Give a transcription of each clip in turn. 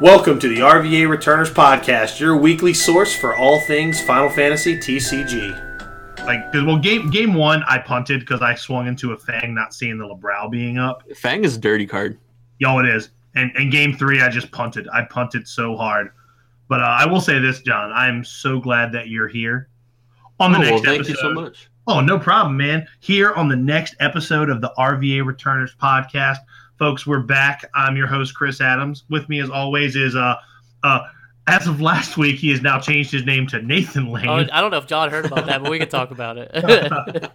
Welcome to the RVA Returners Podcast, your weekly source for all things Final Fantasy TCG. Like, 'cause, well, game game one, I punted because I swung into a Fang, not seeing the Lebreau being up. Fang is a dirty card. Yo, it is. And and game three, I just punted. I punted so hard. But uh, I will say this, John. I am so glad that you're here on the Oh, well, next thank episode. you so much. Oh, no problem, man. Here on the next episode of the RVA Returners podcast, folks, we're back. I'm your host, Chris Adams. With me, as always, is uh, uh, as of last week, he has now changed his name to Nathan Lane. Oh, I don't know if John heard about that, but we can talk about it.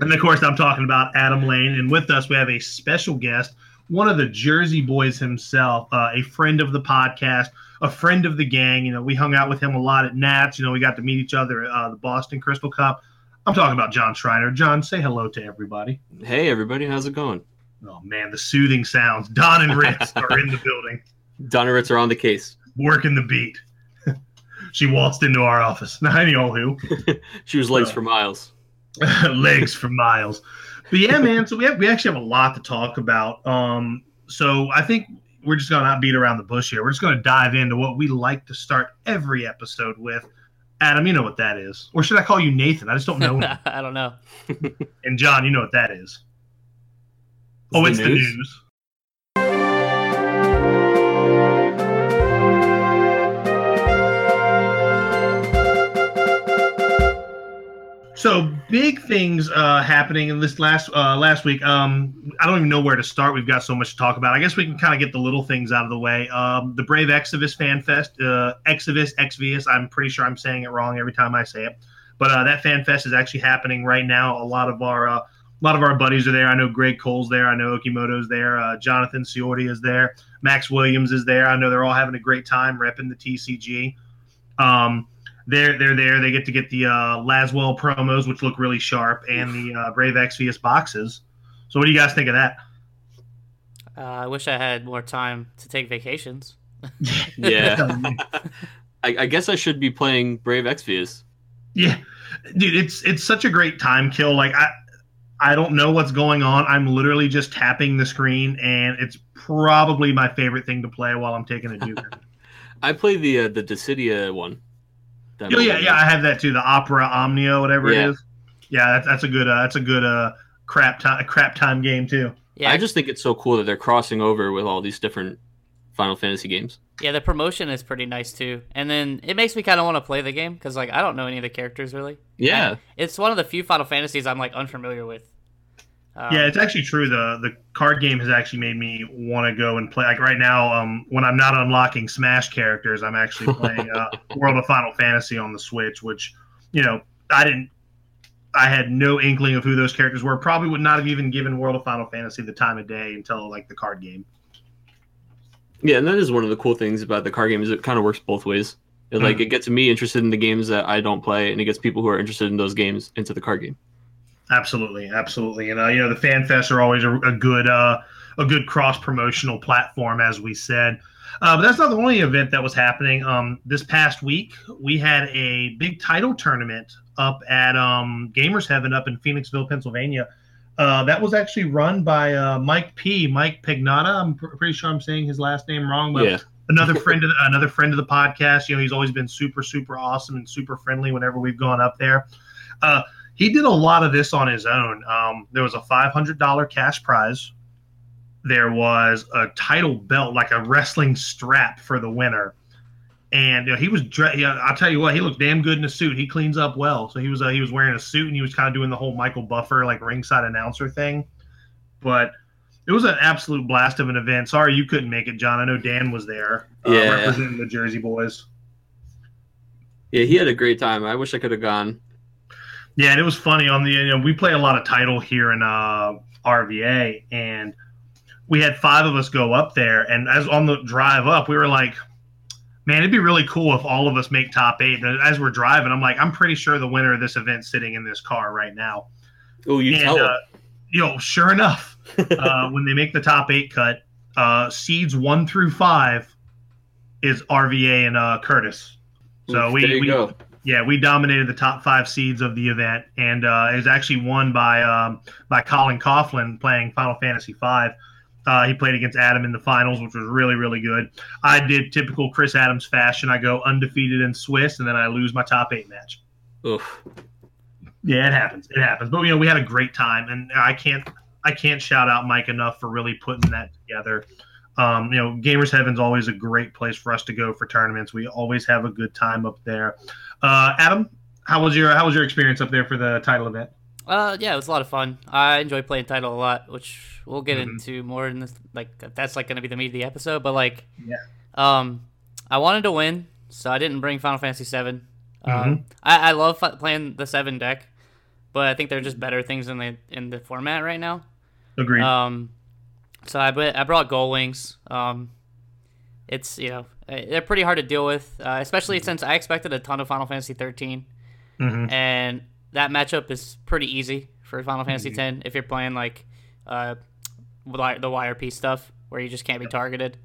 And of course, I'm talking about Adam Lane. And with us, we have a special guest, one of the Jersey boys himself, uh, a friend of the podcast, a friend of the gang. You know, we hung out with him a lot at Nats. You know, we got to meet each other at uh, the Boston Crystal Cup. I'm talking about John Schreiner. John, say hello to everybody. Hey, everybody, how's it going? Oh, man, the soothing sounds. Don and Ritz are in the building, Donna Ritz are on the case. working the beat. she waltzed into our office. Now, I know who. She was legs Oh. for miles. legs for miles. But yeah, man. So we have we actually have a lot to talk about. Um, so I think we're just gonna not beat around the bush here. We're just gonna dive into what we like to start every episode with. Adam, you know what that is, or should I call you Nathan? I just don't know. I don't know. and John, you know what that is. Oh, the it's the news? news. So big things uh, happening in this last uh, last week. Um, I don't even know where to start. We've got so much to talk about. I guess we can kind of get the little things out of the way. Um, the Brave Exodus Fan Fest, uh, Exodus, Exvius. I'm pretty sure I'm saying it wrong every time I say it, but uh, that Fan Fest is actually happening right now. A lot of our uh, a lot of our buddies are there. I know Greg Cole's there. I know Okimoto's there. Uh, Jonathan Ciordi is there. Max Williams is there. I know they're all having a great time repping the TCG. Um, they're they're there. They get to get the uh, Lasswell promos, which look really sharp, and the uh, Brave Exvius boxes. So, what do you guys think of that? Uh, I wish I had more time to take vacations. Yeah. I, I guess I should be playing Brave Exvius. Yeah, dude, it's it's such a great time kill. Like I, I don't know what's going on. I'm literally just tapping the screen, and it's probably my favorite thing to play while I'm taking a duke. I play the uh, the Dissidia one. That oh yeah, I'm- yeah, I have that too. The Opera Omnia, whatever Yeah. it is. Yeah, that's that's a good uh, that's a good uh crap time crap time game too. Yeah, I just think it's so cool that they're crossing over with all these different Final Fantasy games. Yeah, the promotion is pretty nice too, and then it makes me kind of want to play the game because like I don't know any of the characters really. Yeah. It's one of the few Final Fantasies I'm like unfamiliar with. Um, Yeah, it's actually true. The the card game has actually made me want to go and play. Like right now, um, when I'm not unlocking Smash characters, I'm actually playing uh, World of Final Fantasy on the Switch, which you know I didn't. I had no inkling of who those characters were. Probably would not have even given World of Final Fantasy the time of day until like the card game. Yeah, and that is one of the cool things about the card game is it kind of works both ways. It, like Mhm. it gets me interested in the games that I don't play, and it gets people who are interested in those games into the card game. Absolutely, absolutely. And uh, you know, the fan fests are always a, a good uh, a good cross promotional platform, as we said. Uh, but that's not the only event that was happening. Um, this past week, we had a big title tournament up at um, Gamers Heaven up in Phoenixville, Pennsylvania. Uh, that was actually run by uh, Mike P. Mike Pignata. I'm pr- pretty sure I'm saying his last name wrong, but Yeah. another friend of the, another friend of the podcast. You know, he's always been super super awesome and super friendly whenever we've gone up there. Uh, he did a lot of this on his own. Um, there was a five hundred dollar cash prize. There was a title belt, like a wrestling strap for the winner. And you know, he was, dre- yeah, I'll tell you what, he looked damn good in a suit. He cleans up well. So he was, uh, he was wearing a suit and he was kind of doing the whole Michael Buffer like ringside announcer thing. But it was an absolute blast of an event. Sorry you couldn't make it, John. I know Dan was there, uh, Yeah. representing the Jersey boys. Yeah, he had a great time. I wish I could have gone. Yeah, and it was funny on the you know we play a lot of title here in uh, RVA, and we had five of us go up there, and as on the drive up, we were like, "Man, it'd be really cool if all of us make top eight. And as we're driving, I'm like, "I'm pretty sure the winner of this event sitting in this car right now." Oh, you and tell uh, you know, sure enough, uh, when they make the top eight cut, uh, seeds one through five is RVA and uh, Curtis. So Oof, we, we go. yeah, we dominated the top five seeds of the event, and uh, it was actually won by um, by Colin Coughlin playing Final Fantasy V. Uh, he played against Adam in the finals, which was really, really good. I did typical Chris Adams fashion. I go undefeated in Swiss, and then I lose my top eight match. Oof. Yeah, it happens. It happens. But you know, we had a great time, and I can't I can't shout out Mike enough for really putting that together. Um, you know, Gamers Heaven's always a great place for us to go for tournaments. We always have a good time up there. Uh, Adam, how was your how was your experience up there for the title event? Uh, yeah, it was a lot of fun. I enjoy playing title a lot, which we'll get Mhm. into more in this. Like that's like gonna be the meat of the episode. But like, Yeah. um, I wanted to win, so I didn't bring Final Fantasy VII. Um, Mhm. I, I love fi- playing the seven deck, but I think there are just better things in the in the format right now. Agreed. Um, so I I brought Gold Wings. Um, it's you know uh, they're pretty hard to deal with, uh, especially since I expected a ton of Final Fantasy 13, Mhm. and that matchup is pretty easy for Final Fantasy Mhm. 10 if you're playing like uh, the YRP stuff where you just can't be targeted.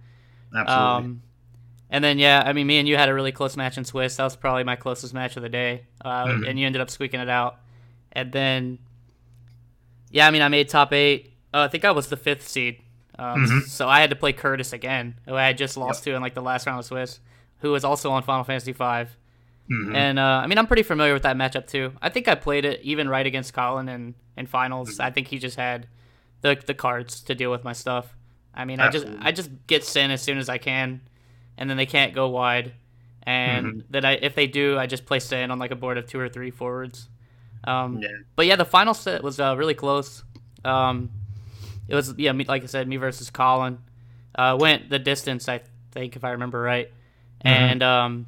Absolutely. Um, and then yeah, I mean, me and you had a really close match in Swiss. That was probably my closest match of the day, uh, Mhm. and you ended up squeaking it out. And then, yeah, I mean, I made top eight. Uh, I think I was the fifth seed, um, Mhm. so I had to play Curtis again, who I had just lost to in like the last round of Swiss, who was also on Final Fantasy five. Mhm. And uh, I mean, I'm pretty familiar with that matchup too. I think I played it even right against Colin in, in finals. I think he just had the the cards to deal with my stuff. I mean, I just I just get sin as soon as I can, and then they can't go wide. And Mm-hmm. then I if they do, I just play sin on like a board of two or three forwards. Um, Yeah. But yeah, the final set was uh, really close. Um, it was yeah, me, like I said, me versus Colin. Uh, went the distance, I think, if I remember right, Mm-hmm. and um,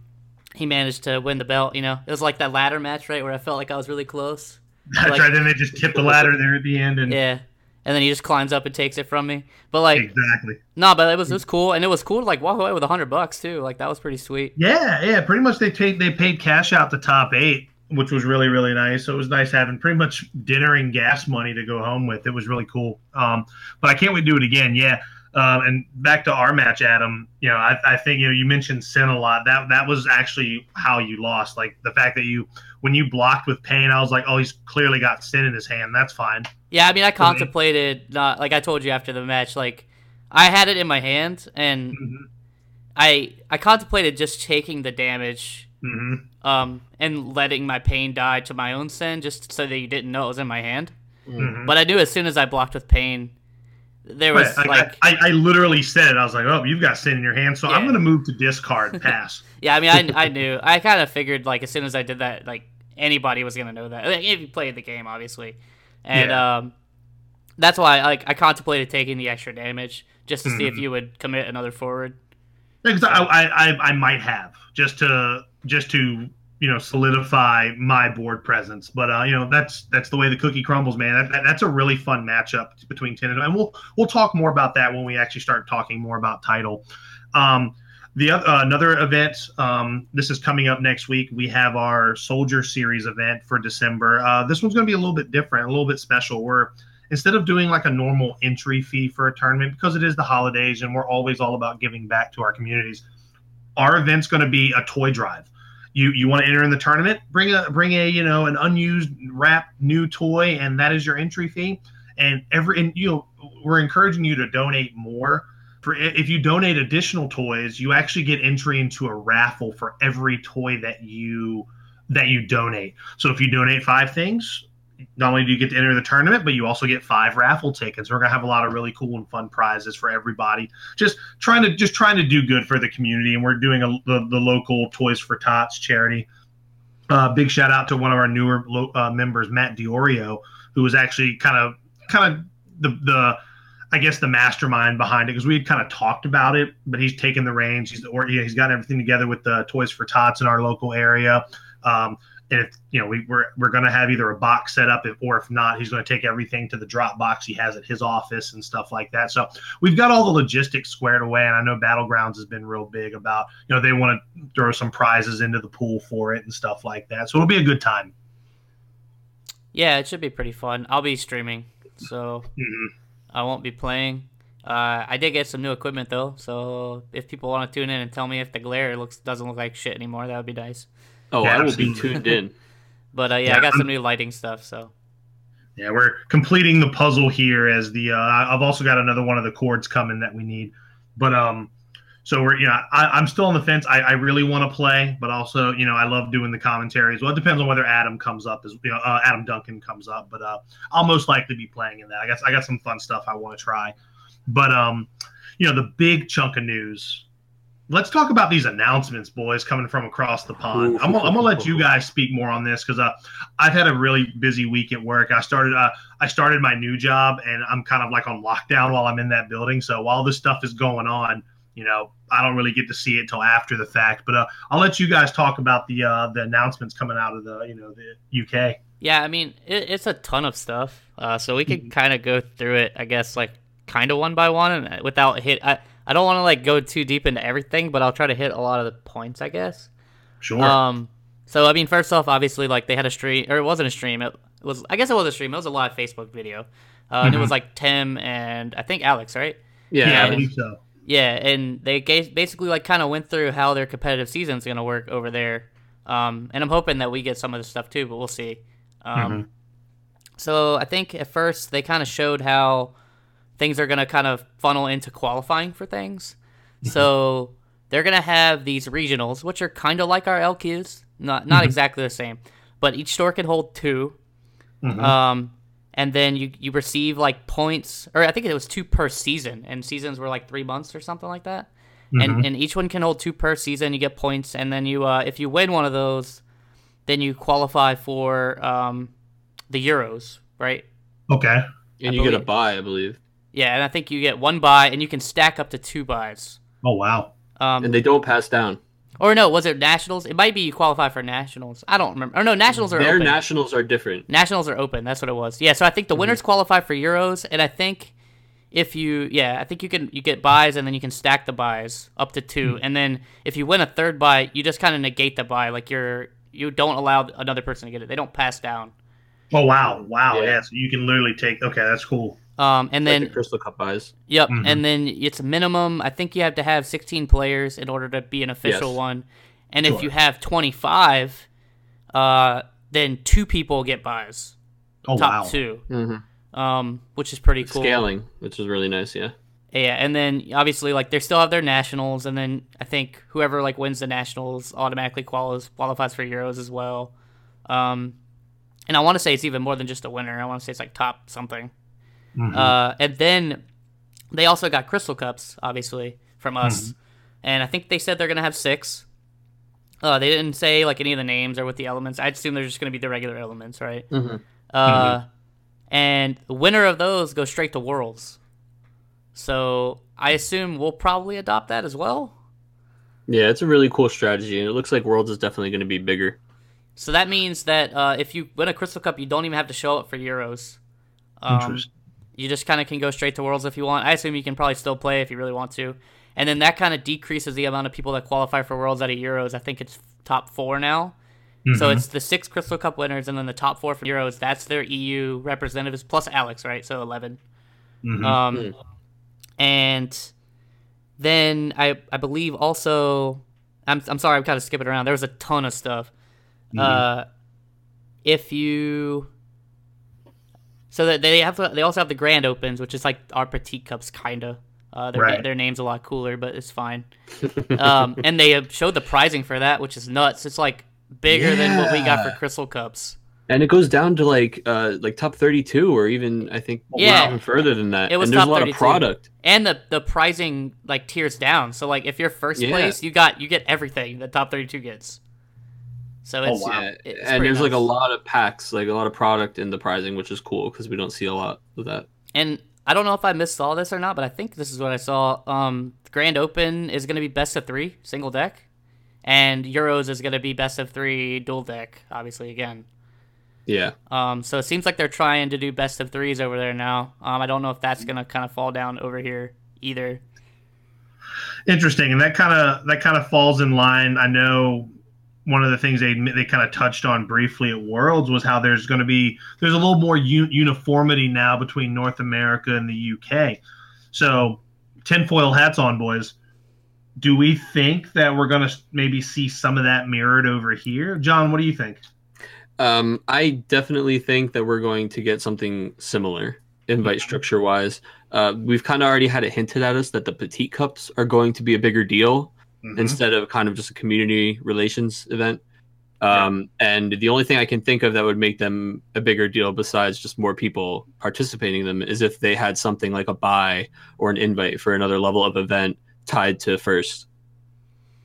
he managed to win the belt. You know, it was like that ladder match, right, where I felt like I was really close. That's like- right. Then they just tip the ladder there at the end, and Yeah, and then he just climbs up and takes it from me. But like, exactly. no, but it was it was cool, and it was cool to like walk away with a hundred bucks too. Like that was pretty sweet. Yeah, yeah. Pretty much they paid they paid cash out the top eight, which was really really nice. So it was nice having pretty much dinner and gas money to go home with. It was really cool. Um, but I can't wait to do it again. Yeah. Um, and back to our match, Adam. You know, I, I think you know you mentioned sin a lot. That that was actually how you lost. Like the fact that you when you blocked with Paine, I was like, oh, he's clearly got sin in his hand. That's fine. Yeah, I mean, I contemplated not like I told you after the match, like I had it in my hand, and Mhm. I I contemplated just taking the damage, Mm-hmm. um, and letting my Paine die to my own sin, just so that you didn't know it was in my hand. Mhm. But I knew as soon as I blocked with Paine, there was I, like, I, I literally said it. I was like, "Oh, you've got sin in your hand, so I'm going to move to discard pass." yeah, I mean, I, I knew, I kind of figured like as soon as I did that, like anybody was gonna know that like, if you played the game, obviously, and Yeah. um, that's why like I contemplated taking the extra damage just to see if Mhm. you would commit another forward. Because I, I, I, I might have just to just to you know solidify my board presence, but uh, you know that's that's the way the cookie crumbles, man. That, that, that's a really fun matchup between ten and and we'll we'll talk more about that when we actually start talking more about title. Um, the uh, another event, um, this is coming up next week. We have our Soldier Series event for December. Uh, this one's going to be a little bit different, a little bit special. We're instead of doing like a normal entry fee for a tournament because it is the holidays and we're always all about giving back to our communities our event's going to be a toy drive you you want to enter in the tournament bring a bring a you know an unused wrap new toy and that is your entry fee. And every and you know we're encouraging you to donate more. For if you donate additional toys you actually get entry into a raffle for every toy that you that you donate. So if you donate five things not only do you get to enter the tournament, but you also get five raffle tickets. We're gonna have a lot of really cool and fun prizes for everybody. Just trying to just trying to do good for the community, and we're doing a, the the local Toys for Tots charity. Uh, big shout out to one of our newer uh, members, Matt Diorio, who was actually kind of kind of the the I guess the mastermind behind it because we had kind of talked about it, but he's taken the reins. He's the, or yeah, he's got everything together with the Toys for Tots in our local area. Um, and if you know we, we're we're going to have either a box set up if, or if not he's going to take everything to the drop box he has at his office and stuff like that so we've got all the logistics squared away and i know battlegrounds has been real big about you know they want to throw some prizes into the pool for it and stuff like that so it'll be a good time Yeah, it should be pretty fun. I'll be streaming, so Mhm. I won't be playing. Uh, I did get some new equipment though, so if people want to tune in and tell me if the glare looks doesn't look like shit anymore, that would be nice. Oh, Yeah, I will be tuned in. But uh, yeah, Yeah, I got I'm- some new lighting stuff, so Yeah, we're completing the puzzle here as the uh, I've also got another one of the cords coming that we need. But um so we're you know I, I'm still on the fence. I, I really want to play, but also you know I love doing the commentaries. Well, it depends on whether Adam comes up as you know uh, Adam Duncan comes up, but uh, I'll most likely be playing in that. I guess I got some fun stuff I want to try, but um you know the big chunk of news. Let's talk about these announcements, boys, coming from across the pond. I'm, gonna- I'm gonna let you guys speak more on this because uh, I've had a really busy week at work. I started uh, I started my new job and I'm kind of like on lockdown while I'm in that building. So while this stuff is going on, you know, I don't really get to see it till after the fact. But uh, I'll let you guys talk about the uh, the announcements coming out of the you know the UK. Yeah, I mean, it, it's a ton of stuff. Uh, so we could kind of go through it, I guess, like kind of one by one, and without hit. I I don't want to like go too deep into everything, but I'll try to hit a lot of the points, I guess. Sure. Um, so I mean, first off, obviously, like they had a stream, or it wasn't a stream. It was, I guess, it was a stream. It was a live Facebook video, uh, and it was like Tim and I think Alex, right? Yeah, yeah, I believe so. Yeah, and they gave, basically like kind of went through how their competitive season's gonna work over there. Um, and I'm hoping that we get some of this stuff too, but we'll see. Um, So I think at first they kind of showed how things are gonna kind of funnel into qualifying for things. so they're gonna have these regionals, which are kind of like our LQs, not not exactly the same, but each store can hold 2 Mhm. Um, and then you you receive like points, or I think it was two per season, and seasons were like three months or something like that. And and each one can hold two per season. You get points, and then you uh, if you win one of those, then you qualify for um, the Euros, right? Okay. and I you get a buy, I believe, Yeah, and I think you get one buy, and you can stack up to two buys. Oh wow. Um, and they don't pass down. or no, was it nationals? It might be you qualify for nationals. I don't remember. Or no, nationals are Their open. nationals are different. Nationals are open. That's what it was. Yeah, so I think the winners qualify for Euros, and I think if you, yeah, I think you can you get buys, and then you can stack the buys up to 2 and then if you win a third buy, you just kind of negate the buy, like you're you don't allow another person to get it. They don't pass down. Oh wow. Wow. Yeah. Yeah. So you can literally take. Okay, that's cool. Um, and Like then the Crystal Cup buys. Yep, Mhm. and then it's minimum. I think you have to have 16 players in order to be an official Yes. one, and if you have 25, uh, then two people get buys, Oh top wow. two, Mm-hmm. um, which is pretty cool. Scaling, which is really nice. Yeah. Yeah, and then obviously like they still have their nationals, and then I think whoever like wins the nationals automatically qualifies qualifies for Euros as well. Um, and I want to say it's even more than just a winner. I want to say it's like top something. Mhm. Uh, and then they also got Crystal Cups, obviously, from us. And I think they said they're going to have six. Uh, they didn't say like any of the names or what the elements. I assume they're just going to be the regular elements, right? Mm-hmm. Uh, And the winner of those goes straight to Worlds. So I assume we'll probably adopt that as well. Yeah, it's a really cool strategy, and it looks like Worlds is definitely going to be bigger. So that means that uh, if you win a Crystal Cup, you don't even have to show up for Euros. Um, Interesting. You just kind of can go straight to Worlds if you want. I assume you can probably still play if you really want to. And then that kind of decreases the amount of people that qualify for Worlds out of Euros. I think it's top four now. So Mhm. it's the six Crystal Cup winners and then the top four from Euros. That's their EU representatives plus Alex, right? So 11. Mhm. Um, Mm. and then I I believe also I'm I'm sorry I'm kind of skipping around. There was a ton of stuff. Mhm. Uh, if you so that they have they also have the grand opens, which is like our petite cups kinda. Uh, their, Right. their name's a lot cooler, but it's fine. um, and they showed the pricing for that, which is nuts. It's like bigger than what we got for crystal cups. And it goes down to like uh like top thirty two, or even I think Yeah. even further than that. It was and there's top a lot 32. of product. and the the pricing like tiers down. So like if you're first Yeah. place, you got you get everything the top 32 gets. So Oh, it's wow. Yeah, it's and pretty there's like a lot of packs, like a lot of product in the pricing, which is cool because we don't see a lot of that. And I don't know if I missed all this or not, but I think this is what I saw. Um, Grand Open is going to be best of three single deck, and Euros is going to be best of three dual deck. Obviously, again. Yeah, Um, so it seems like they're trying to do best of threes over there now. Um, I don't know if that's going to kind of fall down over here either. Interesting, and that kind of that kind of falls in line. I know one of the things they they kind of touched on briefly at Worlds was how there's going to be there's a little more u- uniformity now between North America and the UK. So, tinfoil hats on, boys. Do we think that we're going to maybe see some of that mirrored over here, John? What do you think? Um, I definitely think that we're going to get something similar invite structure wise. Uh, we've kind of already had it hinted at us that the petite cups are going to be a bigger deal Mhm. instead of kind of just a community relations event. Um, And the only thing I can think of that would make them a bigger deal, besides just more people participating in them, is if they had something like a buy or an invite for another level of event tied to first.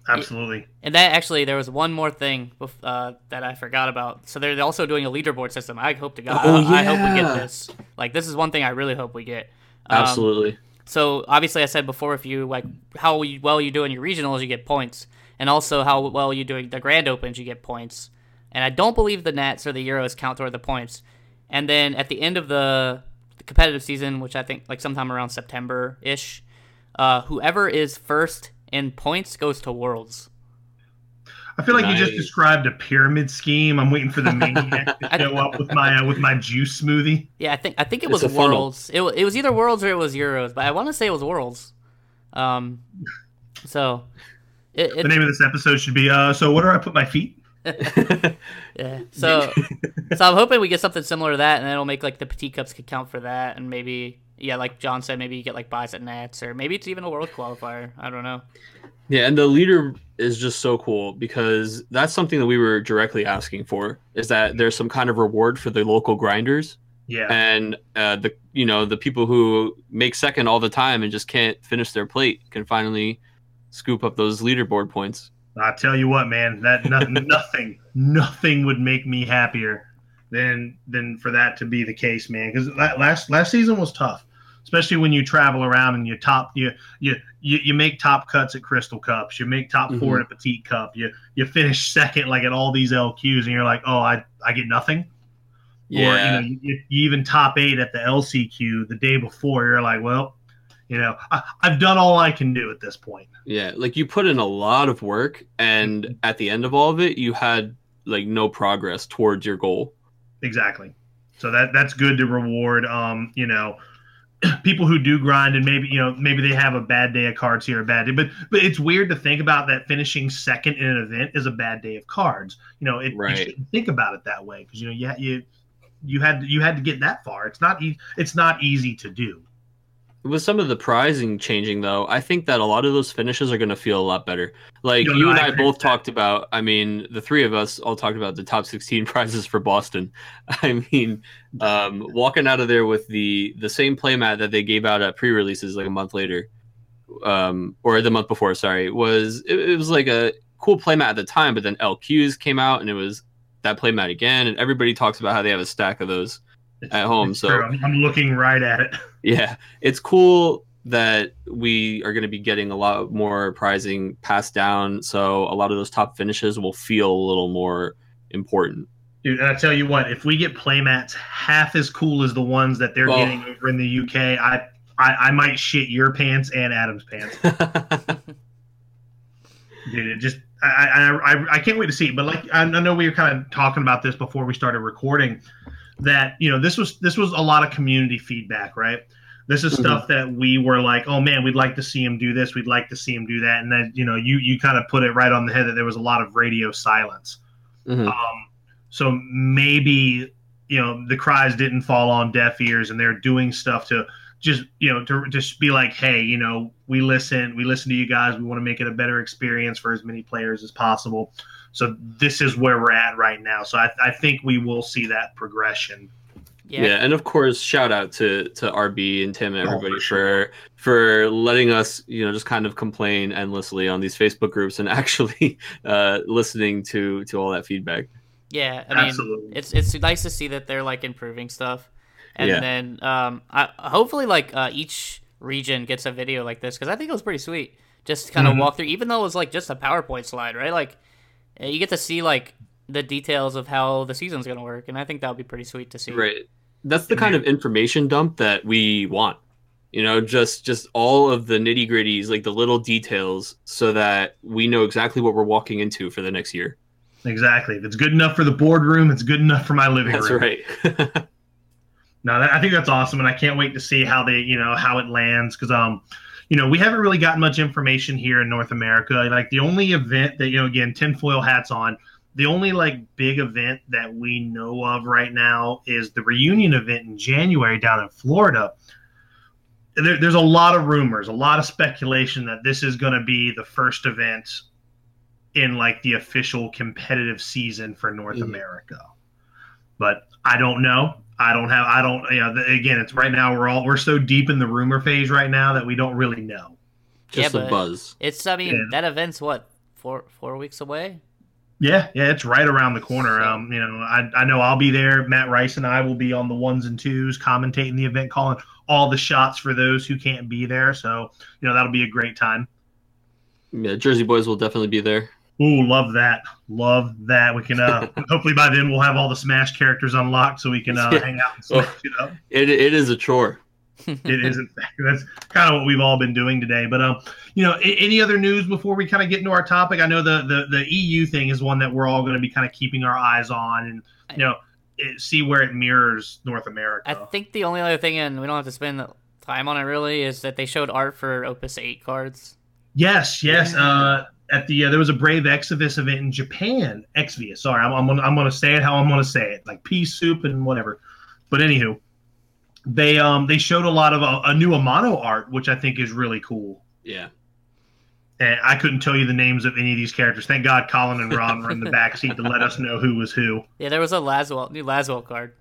Absolutely. And that actually, there was one more thing uh, that I forgot about. So they're also doing a leaderboard system. I hope to God, Oh, I hope we get this. Like, this is one thing I really hope we get. Um, Absolutely. So obviously, I said before, if you like how well you do in your regionals, you get points, and also how well you doing the Grand Opens, you get points. And I don't believe the Nats or the Euros count toward the points. And then at the end of the, the competitive season, which I think like sometime around September ish, uh, whoever is first in points goes to Worlds. I feel like you just described a pyramid scheme. I'm waiting for the maniac to show up with my uh, with my juice smoothie. Yeah, I think I think it It's was. Worlds. It, it was either Worlds or it was Euros, but I want to say it was Worlds. Um, so it, The name of this episode should be uh. So where do I put my feet? Yeah. So, so I'm hoping we get something similar to that, and then it'll make like the petite cups could count for that, and maybe yeah, like John said, maybe you get like buys at Nats, or maybe it's even a world qualifier. I don't know. Yeah, and the leader is just so cool because that's something that we were directly asking for. Is that there's some kind of reward for the local grinders Yeah. and uh, the you know the people who make second all the time and just can't finish their plate can finally scoop up those leaderboard points. I tell you what, man, that no, nothing, nothing would make me happier than than for that to be the case, man. Because last last season was tough, especially when you travel around and you top you you you, you make top cuts at Crystal Cups, you make top 4 Mhm. at a Petite Cup, you you finish second like at all these LQs, and you're like, oh, I I get nothing. Or you know, you, you even top eight at the LCQ the day before, you're like, well, you know, I, I've done all I can do at this point. Yeah, like you put in a lot of work, and at the end of all of it, you had like no progress towards your goal. Exactly. So that that's good to reward. Um, you know, people who do grind and maybe you know maybe they have a bad day of cards here, a bad day, but but it's weird to think about that finishing second in an event is a bad day of cards. You know, it, Right. you shouldn't think about it that way because you know you you you had you had to get that far. It's not e- it's not easy to do. With some of the prizing changing, though, I think that a lot of those finishes are going to feel a lot better. Like No, you no, and I I, both talked about. I mean, the three of us all talked about the top 16 prizes for Boston. I mean, um, walking out of there with the the same playmat that they gave out at pre-releases like a month later, um, or the month before. Sorry, was it, it was like a cool playmat at the time, but then LQs came out and it was that playmat again, and everybody talks about how they have a stack of those. It's, At home, so- I'm, I'm looking right at it. Yeah, it's cool that we are going to be getting a lot more prizing passed down. So a lot of those top finishes will feel a little more important. Dude, and I tell you what, if we get playmats half as cool as the ones that they're Oh. getting over in the UK, I, I I might shit your pants and Adam's pants. Dude, it just I, I I I can't wait to see it. But like I I know we were kind of talking about this before we started recording, that you know this was this was a lot of community feedback, right? This is Mhm. stuff that we were like, oh man, we'd like to see him do this, we'd like to see him do that, and then you know you you kind of put it right on the head that there was a lot of radio silence. Mhm. Um, so maybe you know the cries didn't fall on deaf ears, and they're doing stuff to just you know to just be like, hey, you know, we listen, we listen to you guys. We want to make it a better experience for as many players as possible. So this is where we're at right now. So I, I think we will see that progression. Yeah. Yeah. and of course, shout out to to RB and Tim and Oh, everybody for sure. for for letting us, you know, just kind of complain endlessly on these Facebook groups and actually uh, listening to to all that feedback. Yeah, I mean, Absolutely. it's it's nice to see that they're like improving stuff, and Yeah. then um, I, hopefully like uh, each region gets a video like this because I think it was pretty sweet. Just kind of Mhm. walk through, even though it was like just a PowerPoint slide, right? Like you get to see like the details of how the season's gonna work, and I think that would be pretty sweet to see. Right. That's the kind of information dump that we want. You know, just just all of the nitty gritties, like the little details, so that we know exactly what we're walking into for the next year. Exactly. If it's good enough for the boardroom, it's good enough for my living That's room. right. No, that, I think that's awesome, and I can't wait to see how they, you know, how it lands because, um, you know, we haven't really gotten much information here in North America. Like the only event that, you know, again, tinfoil hats on, the only like big event that we know of right now is the reunion event in January down in Florida. There, there's a lot of rumors, a lot of speculation that this is going to be the first event in like the official competitive season for North Mhm. America. But I don't know. I don't have. I don't. You know. the- Again, it's right now. We're all we're so deep in the rumor phase right now that we don't really know. Just Yeah, a buzz. It's I mean Yeah. that event's what four four weeks away. Yeah, yeah, it's right around the corner. So- Um, you know, I, I know I'll be there. Matt Rice and I will be on the ones and twos, commentating the event, calling all the shots for those who can't be there. So, you know, that'll be a great time. Yeah, Jersey boys will definitely be there. Ooh, love that, love that. We can uh, hopefully by then we'll have all the Smash characters unlocked, so we can uh, hang out and Oh. smash it up. It it is a chore. It is, in fact, that's kind of what we've all been doing today. But um, you know, any other news before we kind of get into our topic? I know the the the EU thing is one that we're all going to be kind of keeping our eyes on, and you know, it, see where it mirrors North America. I think the only other thing, and we don't have to spend time on it really, is that they showed art for Opus Eight cards. Yes, yes. Yeah. Uh, at the uh, there was a Brave Exvius event in Japan. Exvius. Sorry, I'm I'm gonna, I'm gonna say it how I'm gonna say it, like pea soup and whatever. But anywho, they um they showed a lot of uh, a, a new Amano art, which I think is really cool. Yeah. And I couldn't tell you the names of any of these characters. Thank God Colin and Ron were in the back seat to let us know who was who. Yeah, there was a Lasswell new Lasswell card.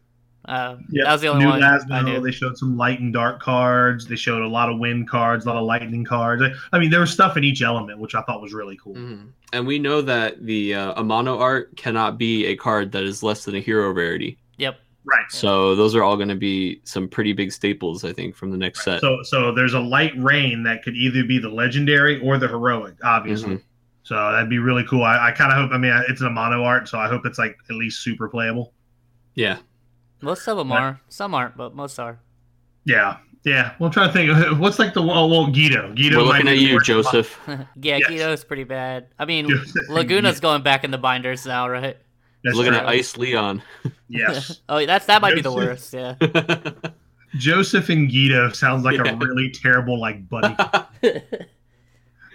Uh, Yeah, that was the only New one I knew. They showed some light and dark cards. They showed a lot of wind cards, a lot of lightning cards. I, I mean, there was stuff in each element, which I thought was really cool. Mhm. And we know that the uh, Amano art cannot be a card that is less than a hero rarity. Yep. Right. So those are all going to be some pretty big staples, I think, from the next set. So, so there's a Lightning that could either be the legendary or the heroic, obviously. Mhm. So that'd be really cool. I, I kind of hope. I mean, it's an Amano art, so I hope it's like at least super playable. Yeah. Most of them Right. are. Some aren't, but most are. Yeah, yeah. Well, I'm trying to think. What's like the oh, well, Guido. Guido. We're looking at you. Joseph. yeah, Yes. Guido's pretty bad. I mean, Joseph Laguna's Guido. going back in the binders now, right? That's looking right. at Ice Leon. Yes, oh, that's that might be the worst. Yeah. Joseph and Guido sounds like Yeah. a really terrible like buddy.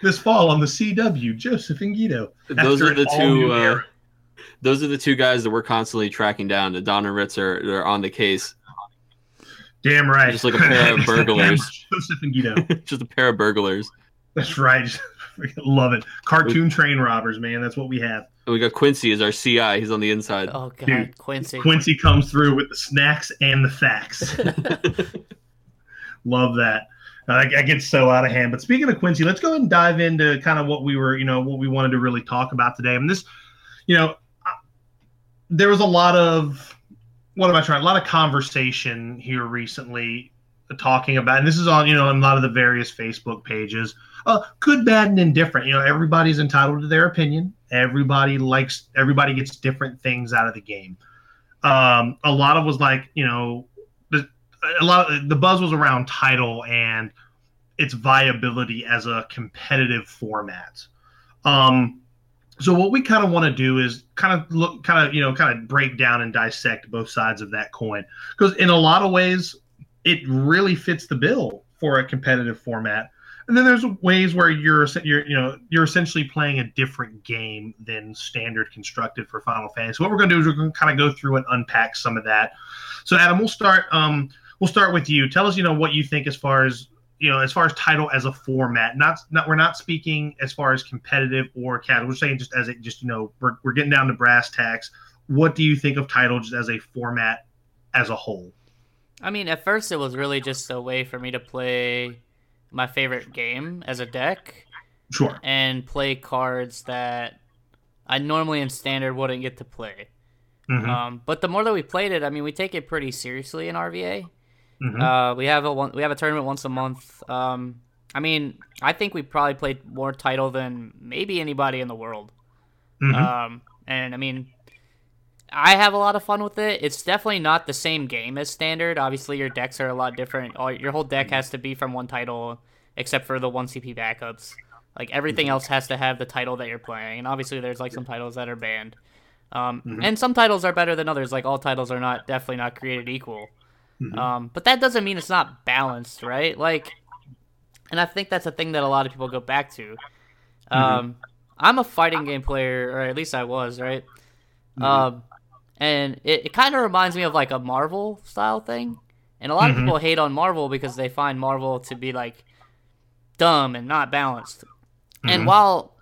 this fall on the CW, Joseph and Guido. those are the two. Uh, era. Those are the two guys that we're constantly tracking down. The Don and Ritz are they're on the case. Damn right. just like a pair of burglars. Joseph and Guido. Just a pair of burglars. That's right. Love it. Cartoon train robbers, man. That's what we have. And we got Quincy as our CI. He's on the inside. oh god, Dude, Quincy. Quincy comes through with the snacks and the facts. Love that. I, I get so out of hand. But speaking of Quincy, let's go ahead and dive into kind of what we were, you know, what we wanted to really talk about today. And this, you know, I- there was a lot of what am I trying? A lot of conversation here recently talking about, and this is on, you know, on a lot of the various Facebook pages. Uh, good, bad, and indifferent. You know, everybody's entitled to their opinion. Everybody likes. Everybody gets different things out of the game. Um, a lot of was like, you know, the, a lot of the buzz was around title and its viability as a competitive format. Um, so what we kind of want to do is kind of look, kind of you know, kind of break down and dissect both sides of that coin because in a lot of ways it really fits the bill for a competitive format. And then there's ways where you're you're you know you're essentially playing a different game than standard constructed for Final Fantasy. What we're going to do is we're going to kind of go through and unpack some of that. So Adam, we'll start um we'll start with you. Tell us you know what you think as far as you know as far as title as a format. Not not we're not speaking as far as competitive or casual. We're saying just as it, just you know we're we're getting down to brass tacks. What do you think of title just as a format as a whole? I mean, at first it was really just a way for me to play my favorite game as a deck Sure. and play cards that I normally in standard wouldn't get to play. Mhm. Um, but the more that we played it, I mean, we take it pretty seriously in RVA. Mhm. Uh, we have a one, we have a tournament once a month. Um, I mean, I think we probably played more title than maybe anybody in the world. Mhm. Um, and I mean, I have a lot of fun with it. It's definitely not the same game as standard. Obviously, your decks are a lot different. All your whole deck has to be from one title, except for the one CP backups. Like everything else has to have the title that you're playing. And obviously, there's like some titles that are banned. Um, Mhm. and some titles are better than others. Like all titles are not definitely not created equal. Mhm. Um, but that doesn't mean it's not balanced, right? Like, and I think that's a thing that a lot of people go back to. Um, I'm a fighting game player, or at least I was, right? Um, and it, it kind of reminds me of like a Marvel style thing. And a lot of Mhm. people hate on Marvel because they find Marvel to be like dumb and not balanced. And Mhm. while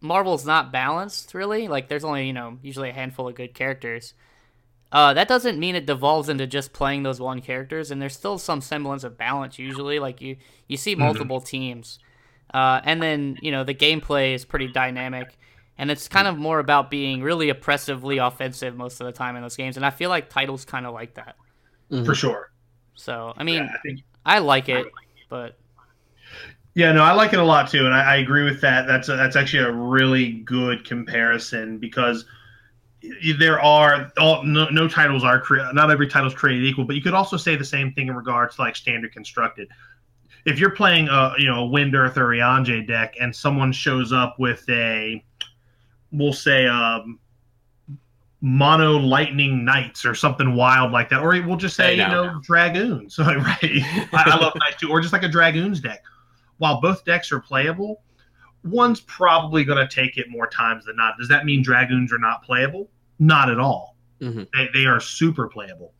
Marvel's not balanced, really, like there's only you know usually a handful of good characters. Uh, that doesn't mean it devolves into just playing those one characters, and there's still some semblance of balance. Usually, like you you see multiple teams, uh, and then you know the gameplay is pretty dynamic, and it's kind of more about being really oppressively offensive most of the time in those games. And I feel like titles kind of like that. for sure. So I mean, Yeah, I think I like it, but Yeah, no, I like it a lot too, and I, I agree with that. That's a, that's actually a really good comparison because y- there are all no, no titles are cre- not every title is created equal, but you could also say the same thing in regards to like standard constructed. If you're playing a you know a Wind Earth or Yanje deck, and someone shows up with a, we'll say um, mono lightning knights or something wild like that, or we'll just say you now. know dragoons. right? I, I love knights too, or just like a dragoons deck while both decks are playable, one's probably going to take it more times than not. Does that mean Dragoons are not playable? Not at all. Mhm. They, they are super playable.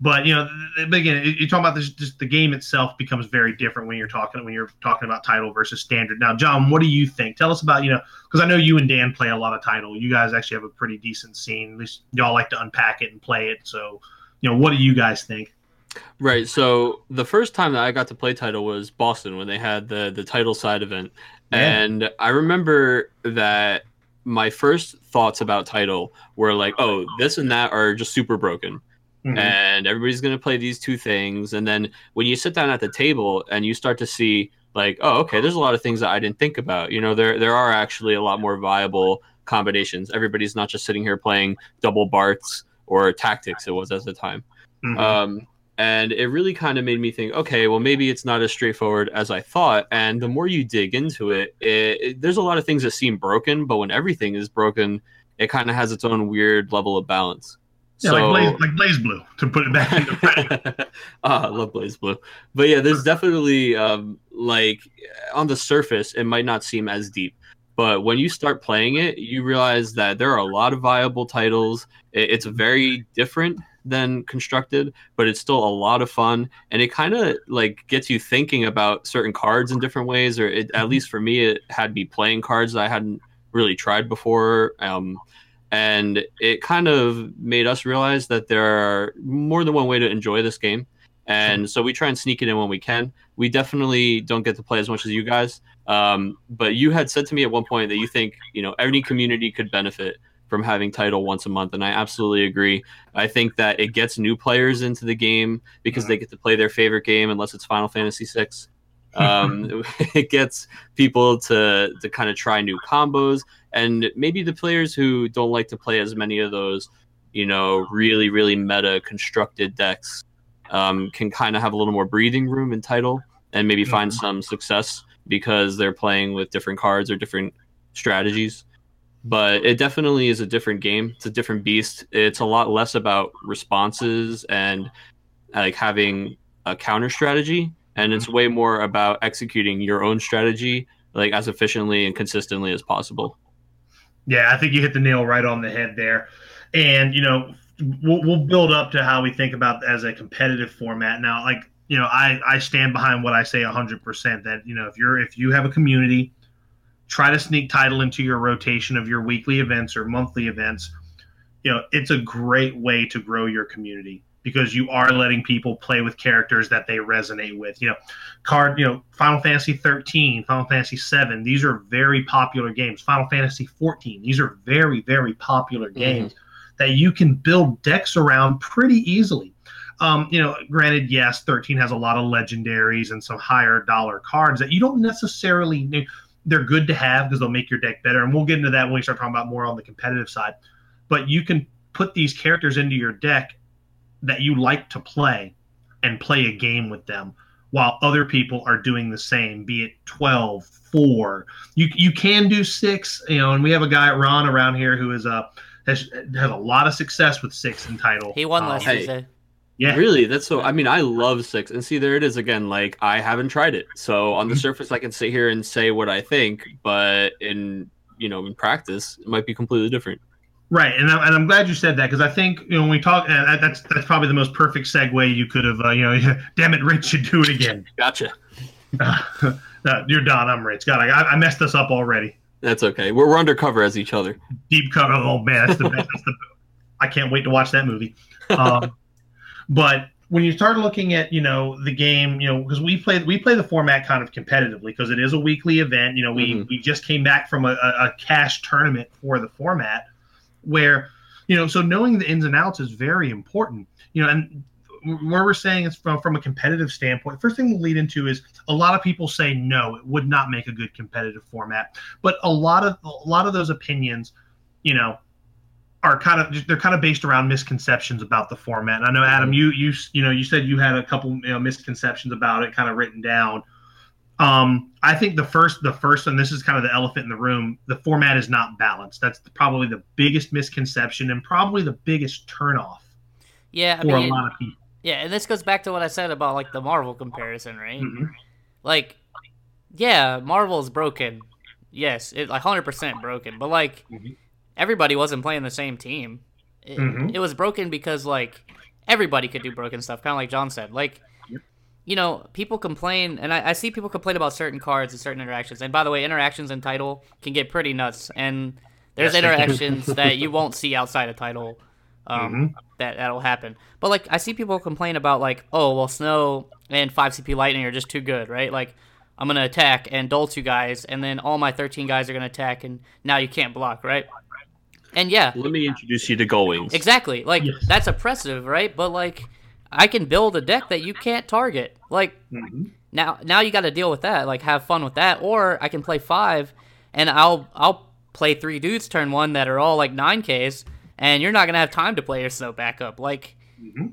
But you know, th- th- but again, you're talking about this. Just the game itself becomes very different when you're talking when you're talking about title versus standard. Now, John, what do you think? Tell us about you know because I know you and Dan play a lot of title. You guys actually have a pretty decent scene. At least y'all like to unpack it and play it. So, you know, what do you guys think? Right. So the first time that I got to play title was Boston when they had the the title side event, Yeah. and I remember that my first thoughts about title were like, oh, this and that are just super broken. Mhm. and everybody's going to play these two things and then when you sit down at the table and you start to see like oh okay there's a lot of things that i didn't think about you know there there are actually a lot more viable combinations everybody's not just sitting here playing double Bartz or tactics it was at the time Mhm. um, and it really kind of made me think okay well maybe it's not as straightforward as i thought and the more you dig into it, it, it there's a lot of things that seem broken but when everything is broken it kind of has its own weird level of balance yeah, like Blaze, like BlazBlue to put it back into play. ah, I love BlazBlue. But yeah, there's definitely um, like on the surface, it might not seem as deep, but when you start playing it, you realize that there are a lot of viable titles. It, it's very different than constructed, but it's still a lot of fun, and it kind of like gets you thinking about certain cards in different ways. Or it, at least for me, it had me playing cards that I hadn't really tried before. Um, and it kind of made us realize that there are more than one way to enjoy this game. And so we try and sneak it in when we can. We definitely don't get to play as much as you guys. Um, but you had said to me at one point that you think you know any community could benefit from having title once a month and i absolutely agree. I think that it gets new players into the game because they get to play their favorite game unless it's final fantasy 6 um, it gets people to to kind of try new combos and maybe the players who don't like to play as many of those you know really really meta constructed decks um, can kind of have a little more breathing room in title and maybe find Mhm. some success because they're playing with different cards or different strategies but it definitely is a different game it's a different beast it's a lot less about responses and like having a counter strategy and it's way more about executing your own strategy like as efficiently and consistently as possible Yeah, I think you hit the nail right on the head there. And, you know, we'll, we'll build up to how we think about as a competitive format. Now, like, you know, I, I stand behind what I say 100% that, you know, if you're, if you have a community, try to sneak title into your rotation of your weekly events or monthly events. You know, it's a great way to grow your community because you are letting people play with characters that they resonate with. You know, card, you know, Final Fantasy 13, Final Fantasy 7, these are very popular games. Final Fantasy 14, these are very, very popular games that you can build decks around pretty easily. Um, you know, granted, yes, 13 has a lot of legendaries and some higher dollar cards that you don't necessarily need. They're good to have because they'll make your deck better. And we'll get into that when we start talking about more on the competitive side. But you can put these characters into your deck that you like to play and play a game with them while other people are doing the same, be it 12, 4. You, you can do 6, you know, and we have a guy, Ron, around here who is a, has, has a lot of success with 6 in title. he won Um, last hey. season. Yeah. Really, that's so. I mean, I love six, and see, there it is again. Like, I haven't tried it, so on the Mhm. surface, I can sit here and say what I think, but in you know, in practice, it might be completely different. Right, and, I, and I'm glad you said that because I think you know when we talk, uh, that's that's probably the most perfect segue you could have. Uh, you know, damn it, Rich should do it again. Gotcha. Uh, you're Don. I'm Rich. God, I, I messed this up already. That's okay. We're, we're undercover as each other. Deep cover. Oh man, that's the best. That's the, I can't wait to watch that movie. Um, but when you start looking at you know the game, you know because we play we play the format kind of competitively because it is a weekly event. You know, we Mhm. we just came back from a, a, cash tournament for the format where you know so knowing the ins and outs is very important. You know, and where we're saying it's from from a competitive standpoint. First thing we'll lead into is a lot of people say no, it would not make a good competitive format. But a lot of a lot of those opinions, you know, are kind of they're kind of based around misconceptions about the format. And I know Adam, you you you know you said you had a couple you know, misconceptions about it, kind of written down. Um, I think the first the first and this is kind of the elephant in the room. The format is not balanced. That's probably the biggest misconception and probably the biggest turnoff Yeah, I for mean, a lot of people. yeah, and this goes back to what I said about like the Marvel comparison, right? Mhm. Like, yeah, Marvel is broken. Yes, it like hundred percent broken. But like, Mhm. Everybody wasn't playing the same team. It, Mhm. it was broken because like everybody could do broken stuff, kind of like John said. Like, you know, people complain, and I, I see people complain about certain cards and certain interactions. And by the way, interactions in title can get pretty nuts, and there's interactions that you won't see outside of title. Um, Mhm. that that'll happen. But like I see people complain about like, oh well, snow and five CP lightning are just too good, right? Like I'm gonna attack and dull two guys, and then all my 13 guys are gonna attack, and now you can't block, right? And yeah, Let me introduce you to Gullwings. exactly. Like Yes. that's oppressive, right? But like I can build a deck that you can't target. Like Mhm. now now you got to deal with that. Like have fun with that, or I can play five, and I'll I'll play three dudes turn one that are all like nine Ks, and you're not gonna have time to play your snow backup. Like Mhm.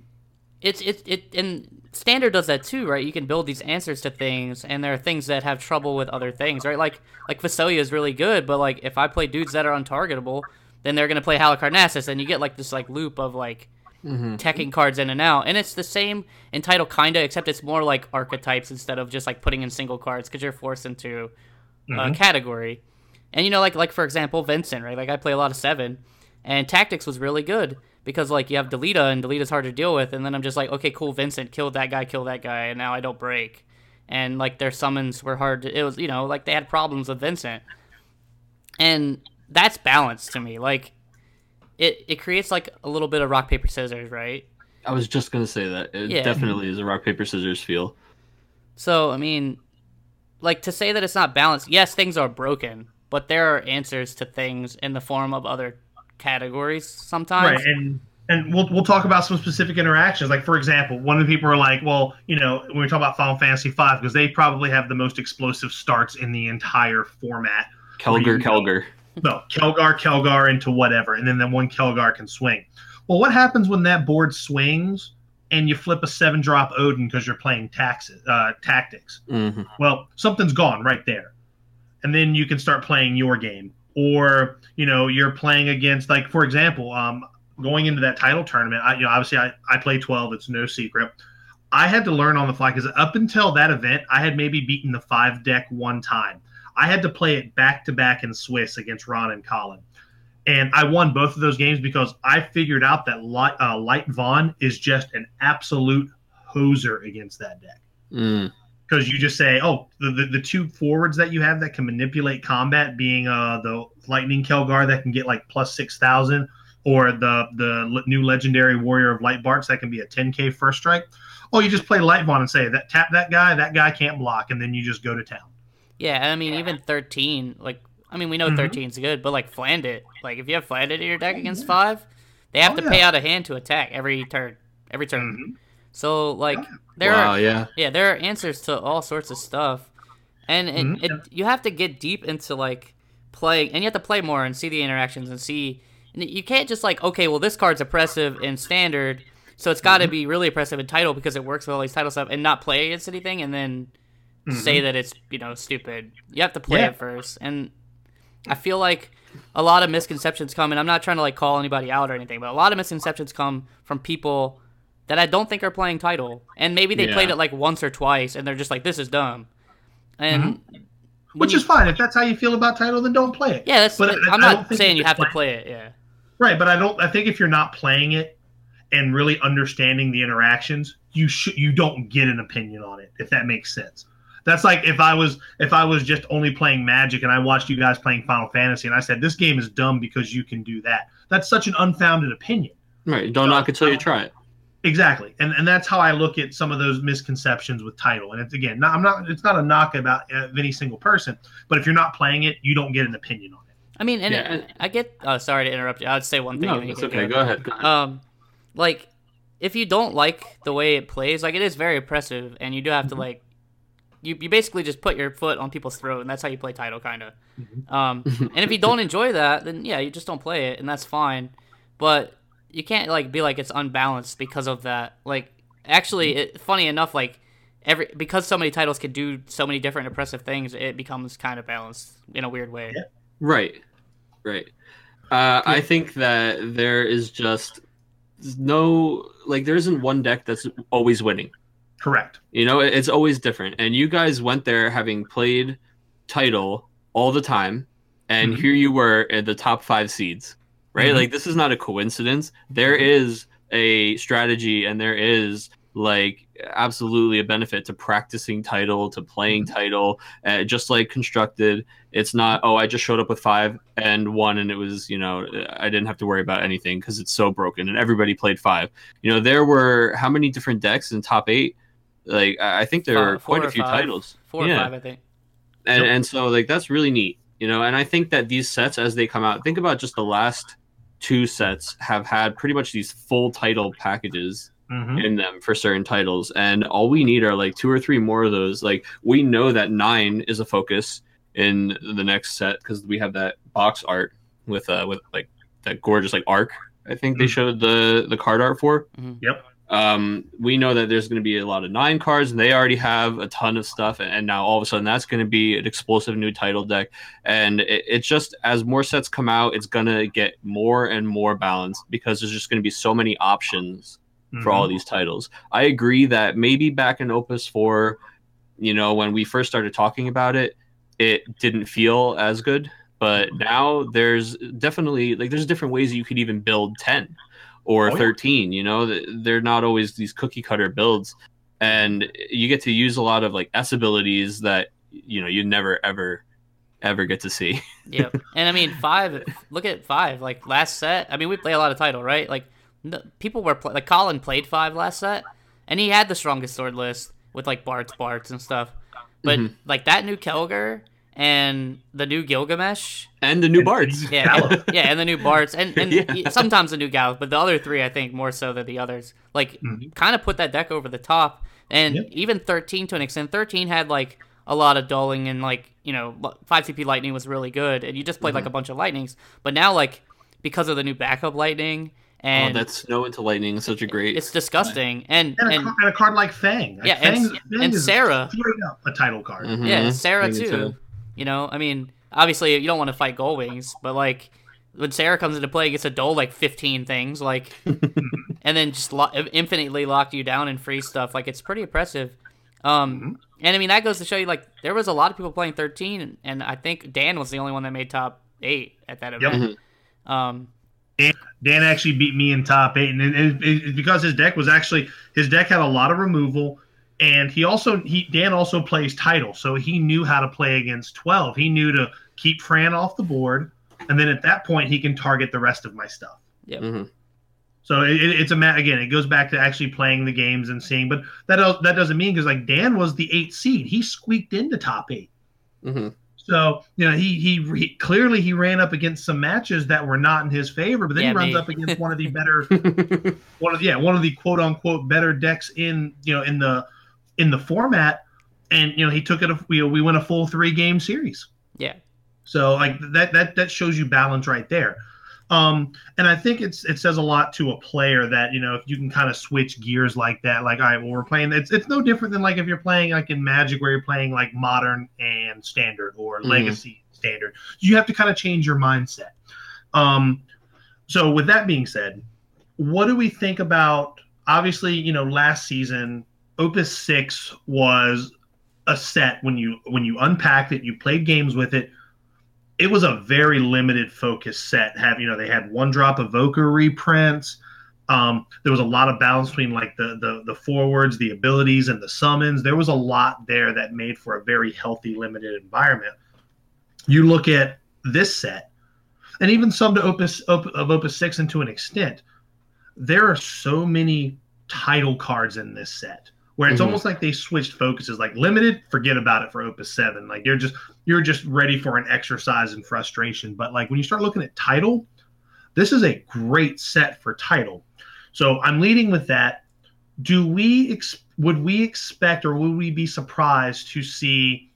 it's it it and standard does that too, right? You can build these answers to things, and there are things that have trouble with other things, right? Like like Visalia is really good, but like if I play dudes that are untargetable, then they're gonna play Halicarnassus, and you get like this like loop of like Mhm. teching cards in and out. And it's the same in title kinda, except it's more like archetypes instead of just like putting in single cards because you're forced into a Mhm. category. And you know, like like for example, Vincent, right? Like I play a lot of seven, and tactics was really good because like you have Delita and Delita's hard to deal with, and then I'm just like, okay, cool, Vincent, kill that guy, kill that guy, and now I don't break. And like their summons were hard. To, it was you know like they had problems with Vincent, and that's balance to me. Like it it creates like a little bit of rock paper scissors, right? I was just gonna say that. It Yeah. definitely is a rock paper scissors feel. So I mean, like to say that it's not balanced. Yes, things are broken, but there are answers to things in the form of other categories sometimes. right and and we'll, we'll talk about some specific interactions like for example one of the people are like well you know when we talk about final fantasy 5 because they probably have the most explosive starts in the entire format Kelger, you- Kelger. No Kelger Kelger into whatever and then the one Kelger can swing. Well what happens when that board swings and you flip a seven drop odin because you're playing taxes, uh, tactics? Hmm well something's gone right there. And then you can start playing your game. Or you know you're playing against like for example um going into that title tournament i you know obviously i, I play 12 it's no secret. I had to learn on the fly because up until that event i had maybe beaten the five deck one time i had to play it back to back in swiss against ron and colin and i won both of those games because i figured out that light, uh, light Vaan is just an absolute hoser against that deck Mm. because you just say, oh, the, the, the two forwards that you have that can manipulate combat, being uh, the Lightning Kelger that can get like plus six thousand, or the the new legendary Warrior of Light Bartz that can be a 10k first strike. Oh, you just play Light Vaan and say that tap that guy, that guy can't block, and then you just go to town. Yeah, I mean even 13, like I mean we know Mhm. 13's good, but like Flandit, like if you have Flandit in your deck against five, they have Oh, to yeah. pay out a hand to attack every turn, every turn. Mhm. So like there wow, are yeah. yeah there are answers to all sorts of stuff, and it, Mhm. it you have to get deep into like playing, and you have to play more and see the interactions and see. And you can't just like okay, well this card's oppressive in standard, so it's got to Mm-hmm. be really oppressive in title because it works with all these title stuff, and not play against anything, and then say that it's you know stupid. You have to play Mm-hmm. Yeah. it first, and I feel like a lot of misconceptions come, and I'm not trying to like call anybody out or anything, but a lot of misconceptions come from people that I don't think are playing title, and maybe they Yeah. played it like once or twice, and they're just like, "This is dumb," and Mm-hmm. Which you- is fine if that's how you feel about title, then don't play it. yeah, that's. but I'm I not saying you have to play- play it. Yeah, Right, but I don't. I think if you're not playing it and really understanding the interactions, you should you don't get an opinion on it. If that makes sense. That's like if I was if I was just only playing Magic and I watched you guys playing Final Fantasy and I said this game is dumb because you can do that. That's such an unfounded opinion. Right. Don't knock it till you try it. Exactly, and and that's how I look at some of those misconceptions with title. And it's again, not, I'm not. It's not a knock about uh, any single person, but if you're not playing it, you don't get an opinion on it. I mean, and Yeah. it, I get. Oh, sorry to interrupt you. I'd say one thing. No, and it's okay. Go ahead. Go ahead. Um, like, if you don't like the way it plays, like it is very oppressive, and you do have to like, you you basically just put your foot on people's throat, and that's how you play title, kind of. Um, and if you don't enjoy that, then yeah, you just don't play it, and that's fine. But you can't like be like it's unbalanced because of that. Like, actually, it, funny enough, like every because so many titles can do so many different oppressive things, it becomes kind of balanced in a weird way. Yeah. Right. Right. Uh, I think that there is just no like there isn't one deck that's always winning. Correct. You know, it's always different. And you guys went there having played title all the time, and Mhm. here you were at the top five seeds, right? Mhm. Like this is not a coincidence. There is a strategy, and there is like absolutely a benefit to practicing title, to playing title, uh, just like constructed. It's not oh I just showed up with five and one, and it was you know I didn't have to worry about anything because it's so broken, and everybody played five. You know there were how many different decks in top eight? Like I I think there Fi- are quite a few five. titles. Four Yeah or five, I think. and Yep. and so like that's really neat you know and i think that these sets as they come out think about just the last two sets have had pretty much these full title packages hmm in them for certain titles and all we need are like two or three more of those like we know that nine is a focus in the next set because we have that box art with uh with like that gorgeous like arc i think they Mhm. showed the the card art for Mhm. Yep. Um, we know that there's going to be a lot of nine cards, and they already have a ton of stuff. And now all of a sudden, that's going to be an explosive new title deck. And it, it's just as more sets come out, it's going to get more and more balanced because there's just going to be so many options for all these titles. I agree that maybe back in Opus 4, you know, when we first started talking about it, it didn't feel as good. But now there's definitely like there's different ways you could even build 10 or Oh, yeah. 13, you know, they're not always these cookie cutter builds. And you get to use a lot of like S abilities that, you know, you never ever ever get to see. Yep. And I mean, five. Look at five. Like last set. I mean, we play a lot of title, right? Like no, people were pl- like Colin played five last set, and he had the strongest sword list with like Bartz Bartz and stuff. But Mhm. like that new Kelger and the new Gilgamesh, And the new And- Bartz. yeah, and, yeah, and the new Bartz and and Yeah. sometimes the new Galuf, but the other three, I think, more so than the others. Like, Mhm. kind of put that deck over the top, and Yep. even thirteen to an extent. Thirteen had like a lot of dulling and like you know five CP lightning was really good, and you just played like a bunch of lightnings. But now like because of the new backup lightning oh, and that snow into lightning is such a great. it's disgusting, and And, a, and car- and a card like Fang. Like Yeah, and- and Fang is Serah. straight a title card. Mhm. yeah, Serah Maybe too. You know, I mean, obviously you don't want to fight Gullwings, but like when Serah comes into play, gets to dole like fifteen things, like, and then just lo- infinitely lock you down and free stuff. Like it's pretty impressive. Um, Mhm. and I mean that goes to show you like there was a lot of people playing thirteen, and, and I think Dan was the only one that made top eight at that Yep. event. Um, Dan actually beat me in top eight, and it, it, it's because his deck was actually his deck had a lot of removal, and he also he Dan also plays title, so he knew how to play against twelve. He knew to keep Fran off the board, and then at that point he can target the rest of my stuff. Mhm. So it, it- it's a ma- again, it goes back to actually playing the games and seeing, but that do- that doesn't mean because like Dan was the eighth seed, he squeaked into top eight. Mhm. So you know he, he he clearly he ran up against some matches that were not in his favor, but then Yeah, he runs me. up against one of the better one of yeah one of the quote unquote better decks in you know in the in the format, and you know he took it a, we we win a full three game series. yeah, So like that that that shows you balance right there. Um, and I think it's it says a lot to a player that you know if you can kind of switch gears like that, like all right, well we're playing. It's it's no different than like if you're playing like in Magic where you're playing like modern and standard or Mhm. legacy standard. You have to kind of change your mindset. Um, so with that being said, what do we think about? Obviously, you know, last season Opus Six was a set when you when you unpacked it, you played games with it it was a very limited focus set. Have you know they had one drop evoker reprints. Um, there was a lot of balance between like the, the the forwards, the abilities, and the summons. There was a lot there that made for a very healthy, limited environment. You look at this set, and even some to Opus Op, of Opus Six, and to an extent, there are so many title cards in this set where it's Mhm. almost like they switched focuses. Like limited, forget about it for Opus Seven. Like you're just you're just ready for an exercise in frustration. But like when you start looking at title, this is a great set for title. So I'm leading with that. Do we ex- would we expect or would we be surprised to see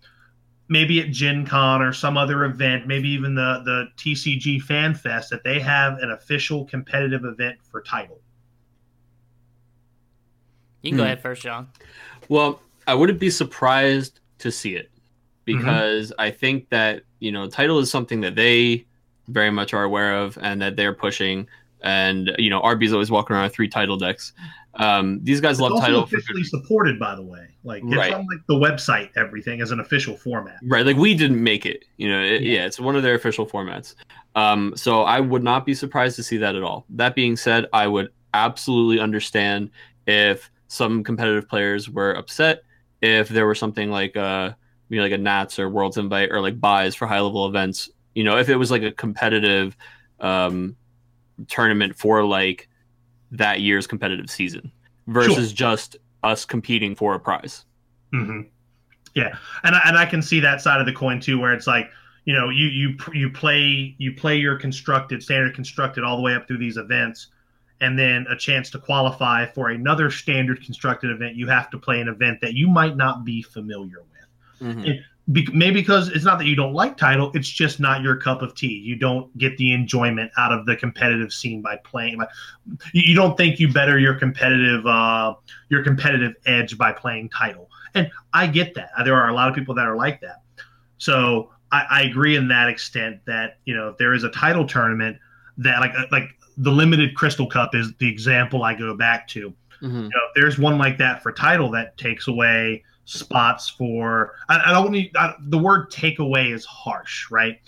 maybe at Gen Con or some other event, maybe even the the TCG Fan Fest, that they have an official competitive event for title? You can go Hmm. ahead first, John. Well, I wouldn't be surprised to see it because I think that you know title is something that they very much are aware of and that they're pushing. And you know, RB's always walking around with three title decks. Um, these guys It's love also title for officially supported, by the way. Like it's Right. on like the website, everything as an official format. Right, like we didn't make it. You know, it, Yeah. yeah. it's one of their official formats. Um, so I would not be surprised to see that at all. That being said, I would absolutely understand if some competitive players were upset if there were something like uh, you know, like a Nats or Worlds Invite or like buys for high level events. You know, if it was like a competitive um, tournament for like that year's competitive season versus just us competing for a prize. hmm Yeah, and I, and I can see that side of the coin too, where it's like you know you you you play you play your constructed standard constructed all the way up through these events, and then a chance to qualify for another standard constructed event. You have to play an event that you might not be familiar with. Mhm. Be- maybe because it's not that you don't like title it's just not your cup of tea you don't get the enjoyment out of the competitive scene by playing by, you, you don't think you better your competitive uh, your competitive edge by playing title and i get that there are a lot of people that are like that so i, I agree in that extent that you know if there is a title tournament that like like the limited crystal cup is the example i go back to Mhm. you know, if there's one like that for title that takes away spots for I, I don't need I, the word takeaway is harsh, right?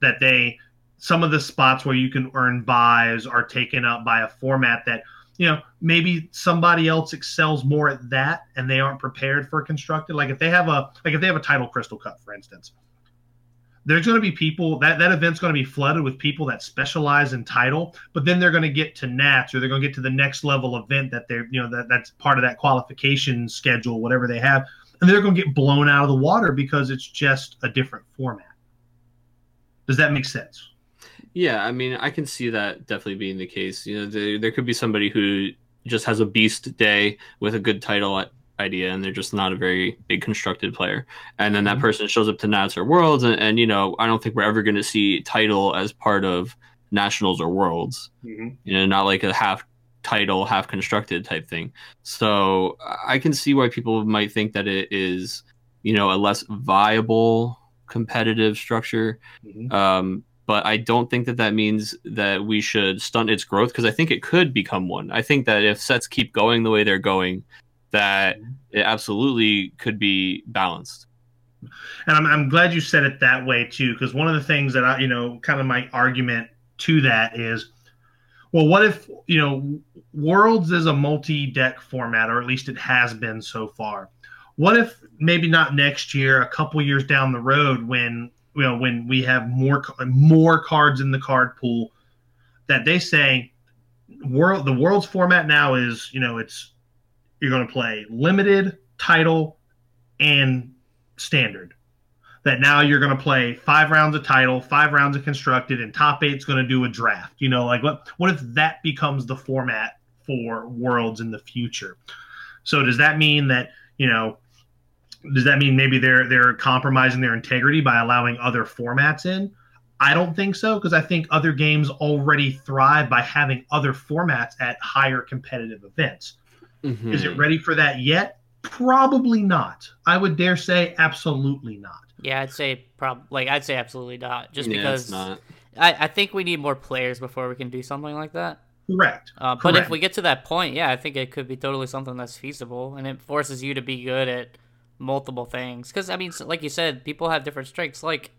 That they some of the spots where you can earn buys are taken up by a format that you know maybe somebody else excels more at that and they aren't prepared for constructed. Like if they have a like if they have a title crystal cup, for instance, there's going to be people that that event's going to be flooded with people that specialize in title but then they're going to get to nats or they're going to get to the next level event that they're you know that that's part of that qualification schedule whatever they have and they're going to get blown out of the water because it's just a different format does that make sense Yeah, I mean, I can see that definitely being the case. You know, there, there could be somebody who just has a beast day with a good title i- idea, and they're just not a very big constructed player. And then that Mhm. person shows up to Nats or Worlds, and, and you know, I don't think we're ever going to see title as part of Nationals or Worlds. You know, not like a half title, half constructed type thing. So I can see why people might think that it is, you know, a less viable competitive structure Mhm. um, but I don't think that that means that we should stunt its growth because I think it could become one. I think that if sets keep going the way they're going, that mm-hmm. it absolutely could be balanced. and I'm, I'm glad you said it that way too because one of the things that i you know kind of my argument to that is well what if you know worlds is a multi-deck format or at least it has been so far what if maybe not next year a couple years down the road when you know when we have more more cards in the card pool that they say world the world's format now is you know it's you're going to play limited title and standard. That now you're going to play five rounds of title five rounds of constructed and top eight's going to do a draft you know like what what if that becomes the format for worlds in the future? So does that mean that you know does that mean maybe they're they're compromising their integrity by allowing other formats in? I don't think so because i think other games already thrive by having other formats at higher competitive events is Hmm. it ready for that yet probably not i would dare say absolutely not Yeah, I'd say prob like I'd say absolutely not. Just Yeah, because not. I, I think we need more players before we can do something like that. correct Uh, but if we get to that point, yeah, I think it could be totally something that's feasible, and it forces you to be good at multiple things. Because I mean, like you said, people have different strengths. Like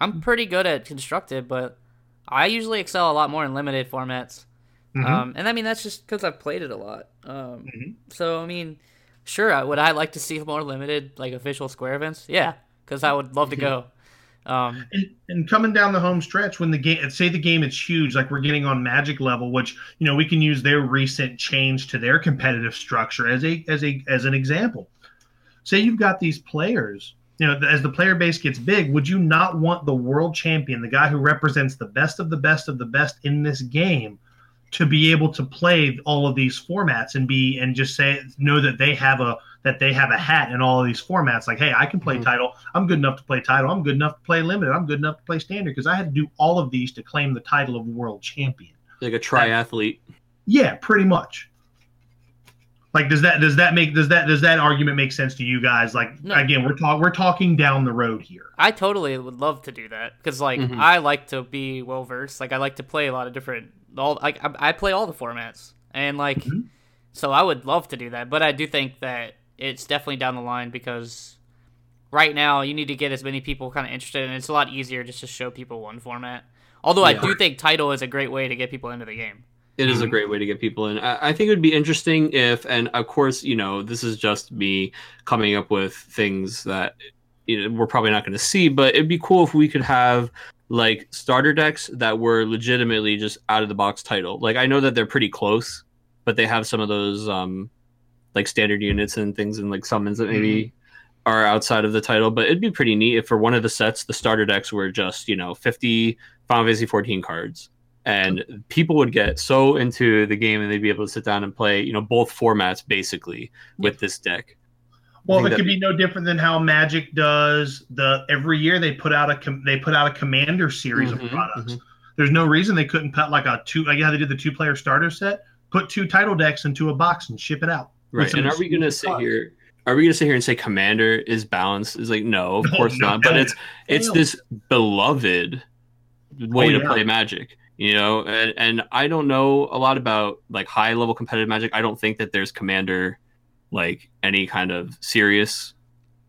I'm pretty good at constructed, but I usually excel a lot more in limited formats. Mhm. Um, and I mean that's just because I've played it a lot. Um, Mhm. So I mean, sure, would I like to see more limited like official square events? Yeah, because I would love to go. Um, And, and coming down the home stretch, when the game, say the game is huge, like we're getting on Magic level, which you know we can use their recent change to their competitive structure as a as a as an example. Say you've got these players, you know, as the player base gets big, would you not want the world champion, the guy who represents the best of the best of the best in this game, to be able to play all of these formats and be and just say know that they have a that they have a hat in all of these formats. Like, hey, I can play Mhm. title. I'm good enough to play title. I'm good enough to play limited. I'm good enough to play standard because I had to do all of these to claim the title of world champion. Like a triathlete. Yeah, pretty much. Like, does that does that make does that does that argument make sense to you guys? Like, No. again, we're talking we're talking down the road here. I totally would love to do that because like Mhm. I like to be well versed. Like I like to play a lot of different all like I, I play all the formats and like Mhm. so I would love to do that. But I do think that it's definitely down the line because right now you need to get as many people kind of interested and it's a lot easier just to show people one format. Although I do think title is a great way to get people into the game. It is a Mhm. great way to get people in. I, I think it would be interesting if, and of course, you know, this is just me coming up with things that you know, we're probably not going to see, but it'd be cool if we could have like starter decks that were legitimately just out of the box title. Like I know that they're pretty close, but they have some of those um like standard units and things and like summons that maybe are outside of the title. But it'd be pretty neat if for one of the sets the starter decks were just you know fifty Final Fantasy fourteen cards and people would get so into the game and they'd be able to sit down and play you know both formats basically with this deck Well, it could be no different than how Magic does the every year they put out a com- they put out a commander series Mhm, of products. mhm. There's no reason they couldn't put like a two like how they did the two player starter set, put two title decks into a box and ship it out. right and are we gonna sit here are we gonna sit here and say commander is balanced is like no of course no, not but no. it's it's Hell. this beloved way Oh, to yeah. play magic you know and, and i don't know a lot about like high level competitive magic i don't think that there's commander like any kind of serious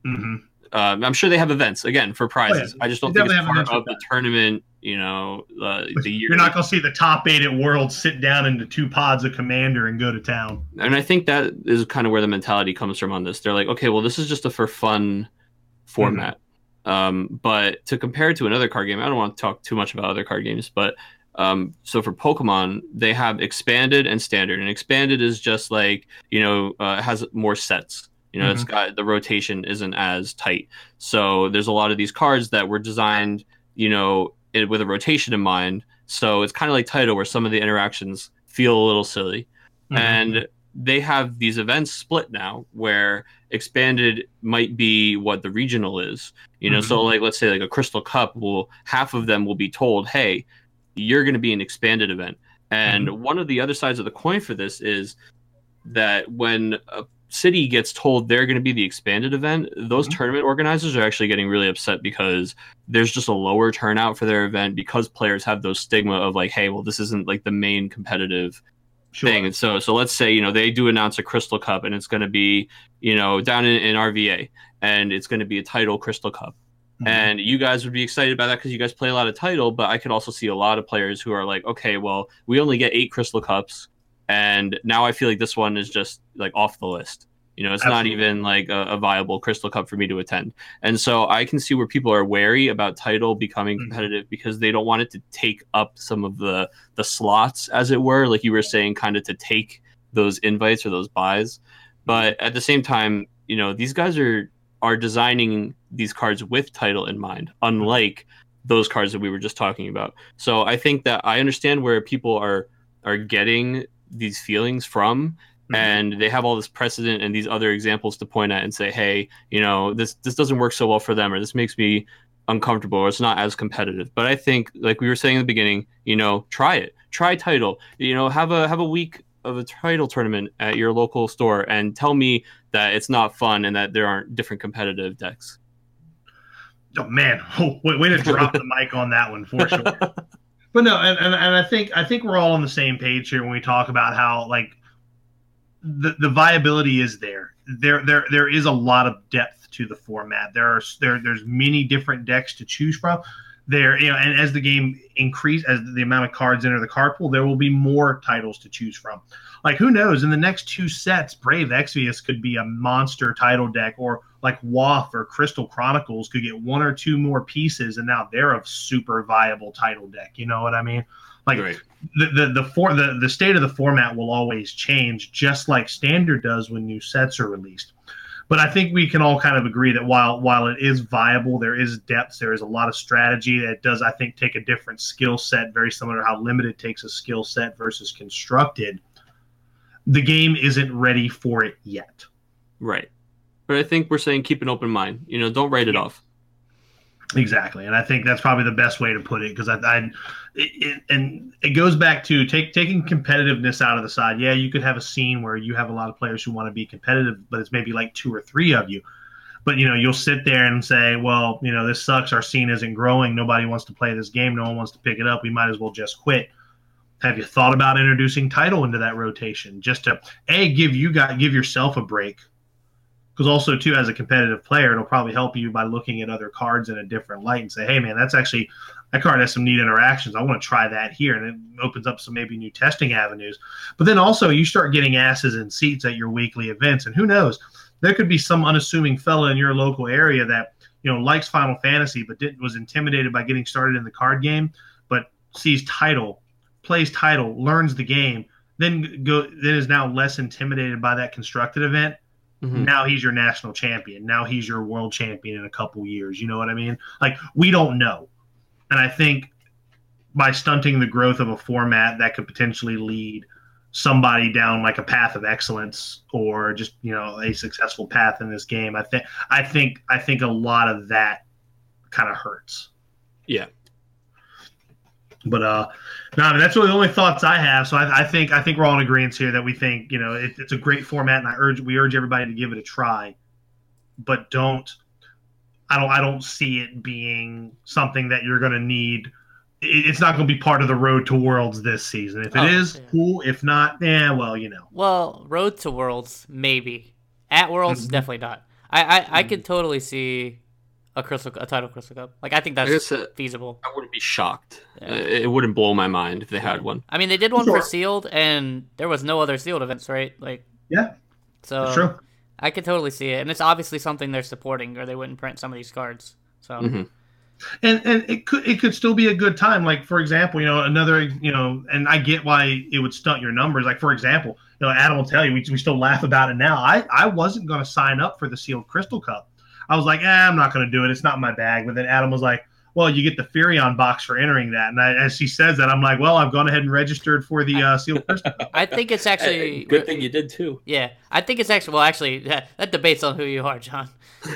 hmm um, I'm sure they have events again for prizes. I just don't They think it's part of the tournament. You know, uh, the year. You're not gonna see the top eight at World sit down into two pods of commander and go to town. and I think that is kind of where the mentality comes from on this. They're like, okay, well, this is just a for fun format. Um, but to compare it to another card game, I don't want to talk too much about other card games, but um, so for Pokemon, they have expanded and standard, and expanded is just like you know uh, has more sets. You know, it's got the rotation isn't as tight. So there's a lot of these cards that were designed, you know, it, with a rotation in mind. So it's kind of like Title, where some of the interactions feel a little silly Mhm. and they have these events split now where expanded might be what the regional is you know so like let's say like a crystal cup will half of them will be told hey you're going to be an expanded event and one of the other sides of the coin for this is that when a city gets told they're going to be the expanded event those Mhm. tournament organizers are actually getting really upset because there's just a lower turnout for their event because players have those stigma of like hey well this isn't like the main competitive Sure. thing. And so, so let's say you know they do announce a Crystal Cup, and it's going to be you know down in, in RVA, and it's going to be a title Crystal Cup. Mhm. And you guys would be excited about that because you guys play a lot of title. But I could also see a lot of players who are like, okay, well, we only get eight Crystal Cups, and now I feel like this one is just like off the list. You know, it's Absolutely. not even like a, a viable Crystal Cup for me to attend. And so I can see where people are wary about title becoming Mhm. competitive because they don't want it to take up some of the the slots, as it were, like you were saying, kind of to take those invites or those buys. But at the same time, you know, these guys are are designing these cards with title in mind, unlike those cards that we were just talking about. So I think that I understand where people are are getting these feelings from Mhm. and they have all this precedent and these other examples to point at and say hey you know this this doesn't work so well for them or this makes me uncomfortable or it's not as competitive but i think like we were saying in the beginning you know try it try title you know have a have a week of a title tournament at your local store and tell me that it's not fun and that there aren't different competitive decks Oh man, oh, way, way to drop the mic on that one for sure. But no, and, and, and I think I think we're all on the same page here when we talk about how like the the viability is there. There there there is a lot of depth to the format. There are there there's many different decks to choose from. There, you know, and as the game increase, as the amount of cards enter the card pool, there will be more titles to choose from. Like who knows? In the next two sets, Brave Exvius could be a monster title deck, or like WOFF or Crystal Chronicles could get one or two more pieces, and now they're a super viable title deck. You know what I mean? Like Right. the the the, for, the the state of the format will always change, just like standard does when new sets are released. But I think we can all kind of agree that while while it is viable, there is depth, there is a lot of strategy that does, I think, take a different skill set, very similar to how limited takes a skill set versus constructed. The game isn't ready for it yet. Right. But I think we're saying keep an open mind. You know, don't write it off. Exactly, and I think that's probably the best way to put it because I, I it, it, and it goes back to take taking competitiveness out of the side. Yeah, you could have a scene where you have a lot of players who want to be competitive, but it's maybe like two or three of you. But you know, you'll sit there and say, "Well, you know, this sucks. Our scene isn't growing. Nobody wants to play this game. No one wants to pick it up. We might as well just quit." Have you thought about introducing title into that rotation just to a give you got give yourself a break because also too as a competitive player it'll probably help you by looking at other cards in a different light and say hey man that's actually that card has some neat interactions. I want to try that here. And it opens up some maybe new testing avenues. But then also you start getting asses in seats at your weekly events and who knows? There could be some unassuming fella in your local area that you know likes final fantasy but didn't was intimidated by getting started in the card game but sees title plays title learns the game then go then is now less intimidated by that constructed event Mhm. now he's your national champion. Now he's your world champion in a couple years. You know what I mean? Like we don't know. And I think by stunting the growth of a format that could potentially lead somebody down like a path of excellence or just, you know, a successful path in this game, I think I think I think a lot of that kind of hurts. Yeah. But uh, no, I mean, that's really the only thoughts I have. So I, I think I think we're all in agreement here that we think you know it, it's a great format, and I urge we urge everybody to give it a try, but don't. I don't I don't see it being something that you're going to need. It, it's not going to be part of the road to worlds this season. If it Oh, is, yeah. cool. If not, yeah, well, you know. Well, Road to Worlds, maybe. At Worlds, Mhm. definitely not. I, I, I could totally see a crystal a title crystal cup. Like I think that's guess, uh, feasible. I wouldn't be shocked. Yeah. Uh, It wouldn't blow my mind if they had one. I mean, they did one Sure. for sealed, and there was no other sealed events, right? Like Yeah, so. that's true. I could totally see it, and it's obviously something they're supporting, or they wouldn't print some of these cards. So Mhm. and and it could it could still be a good time like for example you know another you know and i get why it would stunt your numbers like for example you know adam will tell you we, we still laugh about it now i i wasn't going to sign up for the sealed crystal cup i was like eh, i'm not going to do it it's not my bag but then adam was like well you get the Furion box for entering that and I, as she says that i'm like well i've gone ahead and registered for the uh, sealed crystal I think it's actually Good thing you did too. Yeah, I think it's actually well, actually that, that debates on who you are, John. I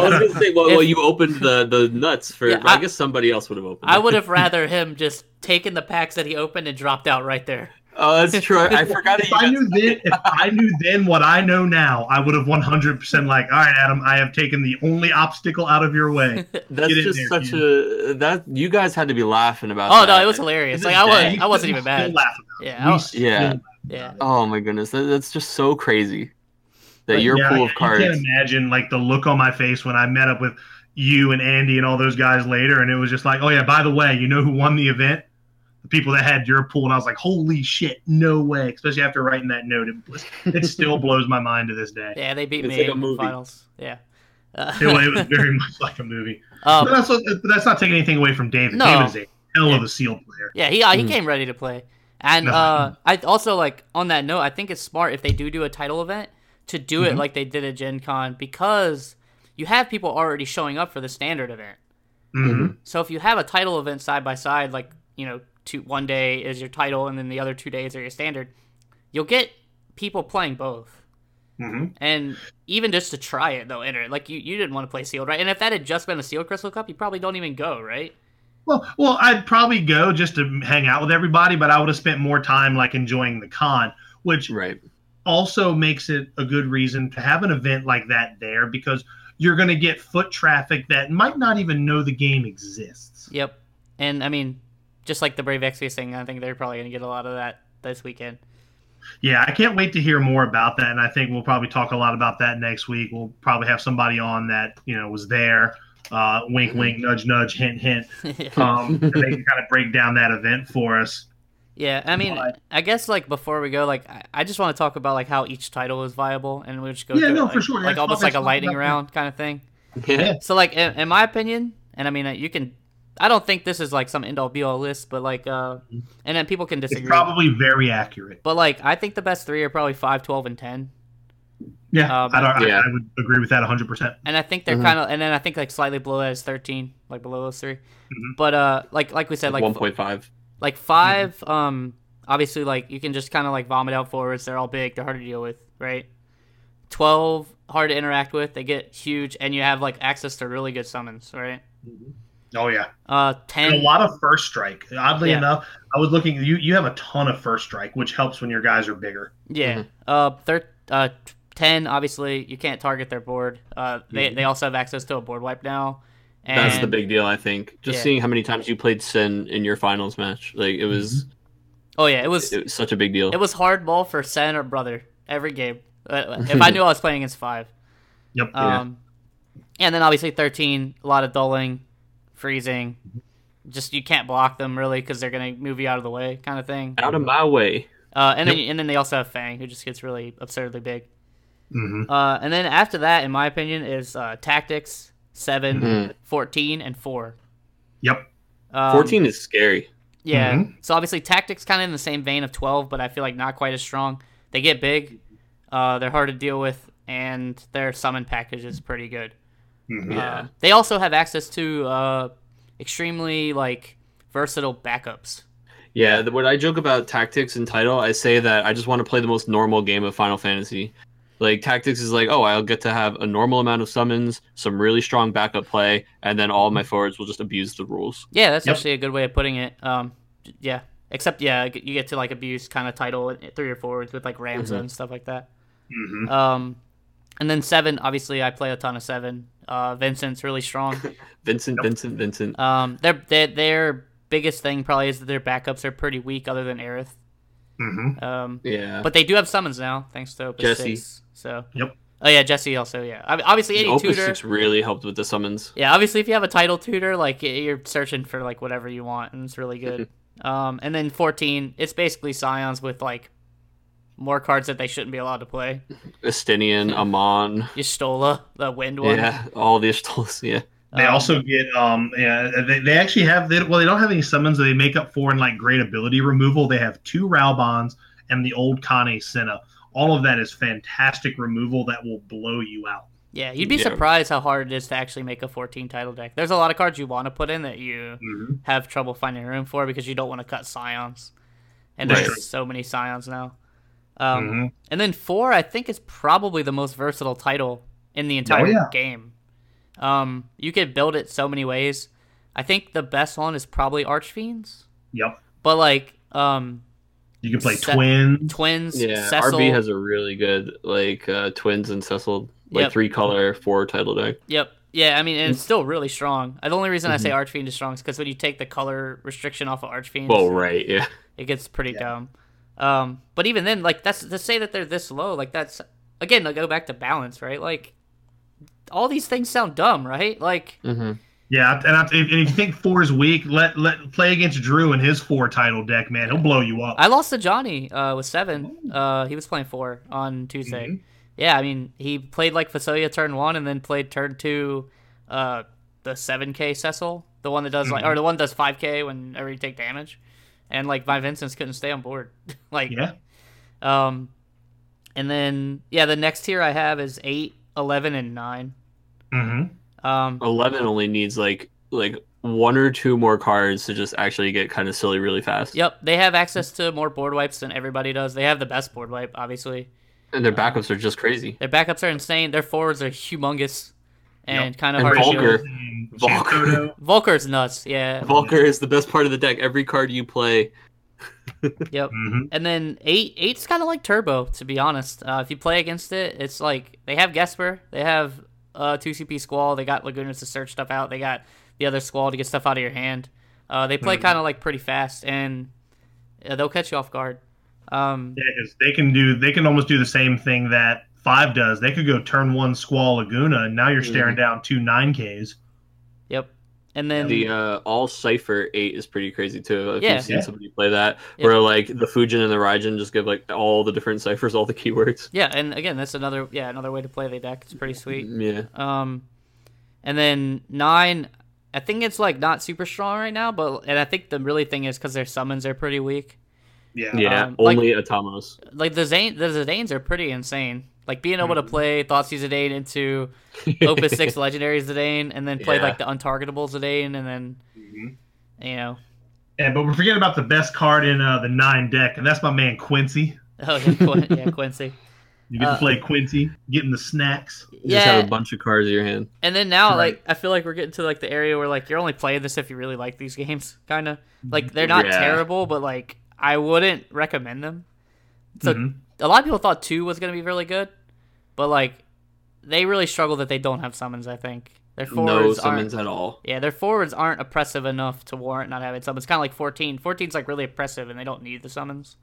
was gonna say, well, If- well you opened the the nuts for. Yeah, I, I- guess somebody else would have opened. I would have rather him just taken the packs that he opened and dropped out right there. Oh, that's true. I, I forgot. that if you I got- knew then, if I knew then what I know now, I would have 100% like, all right, Adam, I have taken the only obstacle out of your way. That's just there, such a that you guys had to be laughing about. Oh that. no, it was hilarious. Like I was, I wasn't even mad. Yeah, it. I We was- Yeah. yeah. Oh my goodness, that, that's just so crazy. That your Yeah, pool of cards. I can't imagine like the look on my face when I met up with you and Andy and all those guys later, and it was just like, oh yeah, by the way, you know who won the event? The people that had your pool, and I was like, holy shit, no way! Especially after writing that note, it, was- it still blows my mind to this day. Yeah, they beat It's me like a in the movie. finals. Yeah. Uh, It, was- it was very much like a movie. um, But that's, what- but that's not taking anything away from David. No. David is a hell of a seal player. Yeah, he uh, he Mm. came ready to play. And No. uh, I also like on that note, I think it's smart if they do do a title event to do it Mhm. like they did at Gen Con because you have people already showing up for the standard event. hmm So if you have a title event side by side, like you know, two one day is your title and then the other two days are your standard, you'll get people playing both. hmm And even just to try it though, enter. Like you, you didn't want to play sealed, right? And if that had just been a sealed crystal cup, you probably don't even go, right? Well, well, I'd probably go just to hang out with everybody, but I would have spent more time like enjoying the con, which Right. also makes it a good reason to have an event like that there because you're going to get foot traffic that might not even know the game exists. Yep. And I mean, just like the Brave Exvius thing, I think they're probably gonna get a lot of that this weekend. Yeah, I can't wait to hear more about that, and I think we'll probably talk a lot about that next week. We'll probably have somebody on that you know was there. Uh, wink, wink, nudge, nudge, hint, hint. Um, and they can kind of break down that event for us. Yeah, I mean, But- I guess like before we go, like I, I just want to talk about like how each title is viable, and we'll just go Yeah, through no, it, for like, sure. like That's almost like a lightning round kind of thing. Yeah. So like in, in my opinion, and I mean uh, you can, I don't think this is like some end all be all list, but like, uh, and then people can disagree. It's probably very accurate. but like I think the best three are probably 5, 12, and ten, Yeah, Um, I, don't, Yeah. I, I would agree with that 100. percent and I think they're Mhm. kind of, and then I think like slightly below that is thirteen, like below those 3 Mhm. But uh, like like we said, like one point five. Like 5 um, obviously like you can just kind of like vomit out forwards. They're all big. They're hard to deal with, right? Twelve hard to interact with. They get huge, and you have like access to really good summons, right? Oh yeah, Uh, and ten. a lot of first strike. Oddly Yeah. enough, I was looking. You you have a ton of first strike, which helps when your guys are bigger. Yeah. Mhm. Uh, thir- uh, ten. Obviously, you can't target their board. Uh, they they also have access to a board wipe now. And That's the big deal, I think. Just Yeah. seeing how many times you played Sin in your finals match, like it was, Oh yeah, it was it was such a big deal. it was hardball for Sen or brother every game. Uh, if I knew I was playing against five. Yep. Yeah. Um, and then obviously thirteen, a lot of dulling, freezing. Just you can't block them really because they're gonna move you out of the way, kind of thing. Out of my way. Uh, and then and then they also have Fang, who just gets really absurdly big. hmm Uh, and then after that, in my opinion, is uh, tactics 7, Mhm. 14, and four. Yep. Um, Fourteen is scary. Yeah. Mhm. So obviously tactics kind of in the same vein of 12, but I feel like not quite as strong. They get big. Uh, they're hard to deal with, and their summon package is pretty good. Hmm Yeah. Uh, they also have access to uh, extremely like versatile backups. Yeah, the, when I joke about tactics and title, I say that I just want to play the most normal game of Final Fantasy. Like tactics is like, oh, I'll get to have a normal amount of summons, some really strong backup play, and then all my forwards will just abuse the rules. Yeah, that's Yep. actually a good way of putting it. Um, yeah. Except yeah, you get to like abuse kind of title through your forwards with like Ramza Mhm. and stuff like that. hmm Um, and then seven, obviously, I play a ton of seven. Uh, Vincent's really strong. Vincent, Yep. Vincent, Vincent. Um, their their their biggest thing probably is that their backups are pretty weak, other than Aerith. hmm Um, Yeah. but they do have summons now, thanks to Opus Jesse. Six. So Yep. Oh yeah, Jesse also. Yeah, I obviously any Opus tutor. Six really helped with the summons. Yeah, obviously if you have a title tutor, like you're searching for like whatever you want, and it's really good. um, and then 14, it's basically Scions with like more cards that they shouldn't be allowed to play. Estinian, Amon. Y'shtola, the wind one. Yeah, all the Ishtols. Yeah. They Um, also get um yeah they, they actually have they, well they don't have any summons that they make up for in like great ability removal. They have two Raubahns and the old Kan-E-Senna. All of that is fantastic removal that will blow you out. Yeah, you'd be Yeah. surprised how hard it is to actually make a 14 title deck. There's a lot of cards you want to put in that you Mm-hmm. have trouble finding room for because you don't want to cut Scions. And Right. there's so many Scions now. Um, Mhm. And then four, I think, is probably the most versatile title in the entire yeah. game. Um, you could build it so many ways. I think the best one is probably Archfiends, Yep. but like um, You can play Se- twins. twins, Yeah. Cecil. RB has a really good like uh, twins and Cecil like Yep. three color four title deck. Yep. Yeah, I mean, and it's still really strong. The only reason I say Mm-hmm. Archfiend is strong is because when you take the color restriction off of Archfiend, Well, right. Yeah. it gets pretty Yeah. dumb. Um, but even then, like that's to say that they're this low, like that's again, I go back to balance, right? Like all these things sound dumb, right? Like hmm Yeah, and, I, if, and if you think four is weak, let let play against Drew and his four title deck, man. He'll blow you up. I lost to Johnny uh, with seven. Uh, he was playing four on Tuesday. Mhm. Yeah, I mean, he played like Fasolia turn one, and then played turn two, uh, the seven K Cecil, the one that does like, or the one that does five K whenever you take damage, and like my Vincent's couldn't stay on board, like yeah. um, and then yeah, the next tier I have is eight, 11, and nine. mm-hmm. Um, Eleven only needs like like one or two more cards to just actually get kind of silly really fast. yep, they have access to more board wipes than everybody does. They have the best board wipe, obviously. And their backups are just crazy. Their backups are insane. Their forwards are humongous and Yep. kind of And hard to deal Volker. with. Volker. Volker's nuts, yeah. Volker is the best part of the deck. Every card you play. Yep. hmm And then eight, eight's kind of like Turbo, to be honest. Uh, if you play against it, it's like they have Gesper, they have uh, 2CP Squall, they got Lagunas to search stuff out, they got the other Squall to get stuff out of your hand. Uh, they play Mhm. kind of like pretty fast, and uh, they'll catch you off guard. Um, Yeah, because they can do they can almost do the same thing that five does. They could go turn one Squall Laguna, and now you're staring down two nine Ks. Yep. And then The uh, all cipher eight is pretty crazy too. If Yeah. you've seen Yeah. somebody play that, Yeah. where like the Fujin and the Raijin just give like all the different ciphers, all the keywords. yeah, and again, that's another yeah another way to play the deck. It's pretty sweet. Yeah. Um, and then nine, I think it's like not super strong right now, but and I think the really thing is because their summons are pretty weak. Yeah. Yeah. Um, like- only Atomos. Like the Zane, the Zidanes are pretty insane. Like being able to Mm-hmm. play Thoughtseize Zidane into Opus Six Legendary Zidane, and then play Yeah. like the untargetable Zidane, and then Mhm. you know, And but we're forgetting about the best card in uh, the nine deck, and that's my man Quincy. oh yeah, Quin- yeah Quincy. You get Uh, to play Quincy, getting the snacks. You just Yeah. have a bunch of cards in your hand. And then now, Right. like, I feel like we're getting to like the area where like you're only playing this if you really like these games, kind of. Like they're not Yeah. terrible, but like I wouldn't recommend them. So Mhm. a lot of people thought two was gonna be really good, but like they really struggle that they don't have summons. I think their No forwards summons aren't. at all. Yeah, their forwards aren't oppressive enough to warrant not having summons. Kind of like 14. 14's like really oppressive, and they don't need the summons.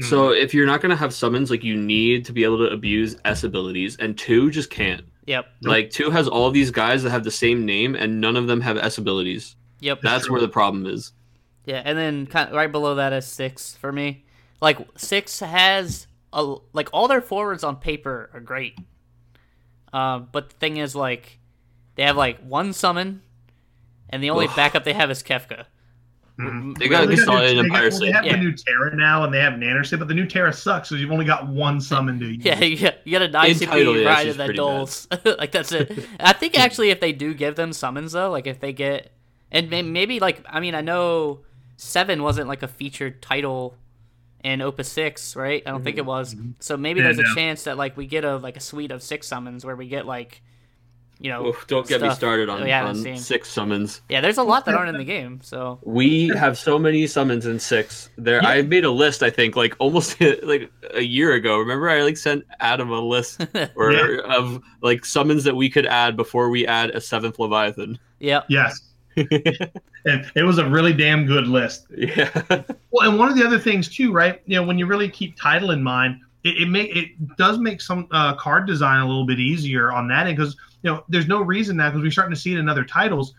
So if you're not gonna have summons, like you need to be able to abuse S abilities, and two just can't. Yep, Like two has all these guys that have the same name, and none of them have S abilities. yep. That's where the problem is. Yeah, and then kind of right below that is six for me. Like six has a like all their forwards on paper are great. Um, but the thing is, like, they have like one summon, and the only Ugh. backup they have is Kefka. Mhm. They got Well, Gasolian new- and they got- Empire well, They have Yeah. the new Terra now, and they have Nannership, but the new Terra sucks because you've only got one summon to use. Yeah, you got, you got a nine In CP title, yeah, right she's that pretty doles. like that's it. I think actually, if they do give them summons though, like if they get, and maybe like I mean I know seven wasn't like a featured title in Opus six, right? I don't think it was. Mm-hmm. So maybe Yeah, there's a no. chance that like we get a like a suite of six summons where we get like, you know, Oof, don't get me started on, oh, on six summons. yeah. There's a lot that aren't in the game. So We have so many summons in six. There, Yeah. I made a list. I think like almost like a year ago. Remember, I like sent Adam a list or Yeah. of like summons that we could add before we add a seventh Leviathan. Yeah. Yes. And it was a really damn good list. yeah, Well, and one of the other things too, right? You know, when you really keep title in mind, it, it make it does make some uh, card design a little bit easier on that end because you know there's no reason now because we're starting to see it in other titles.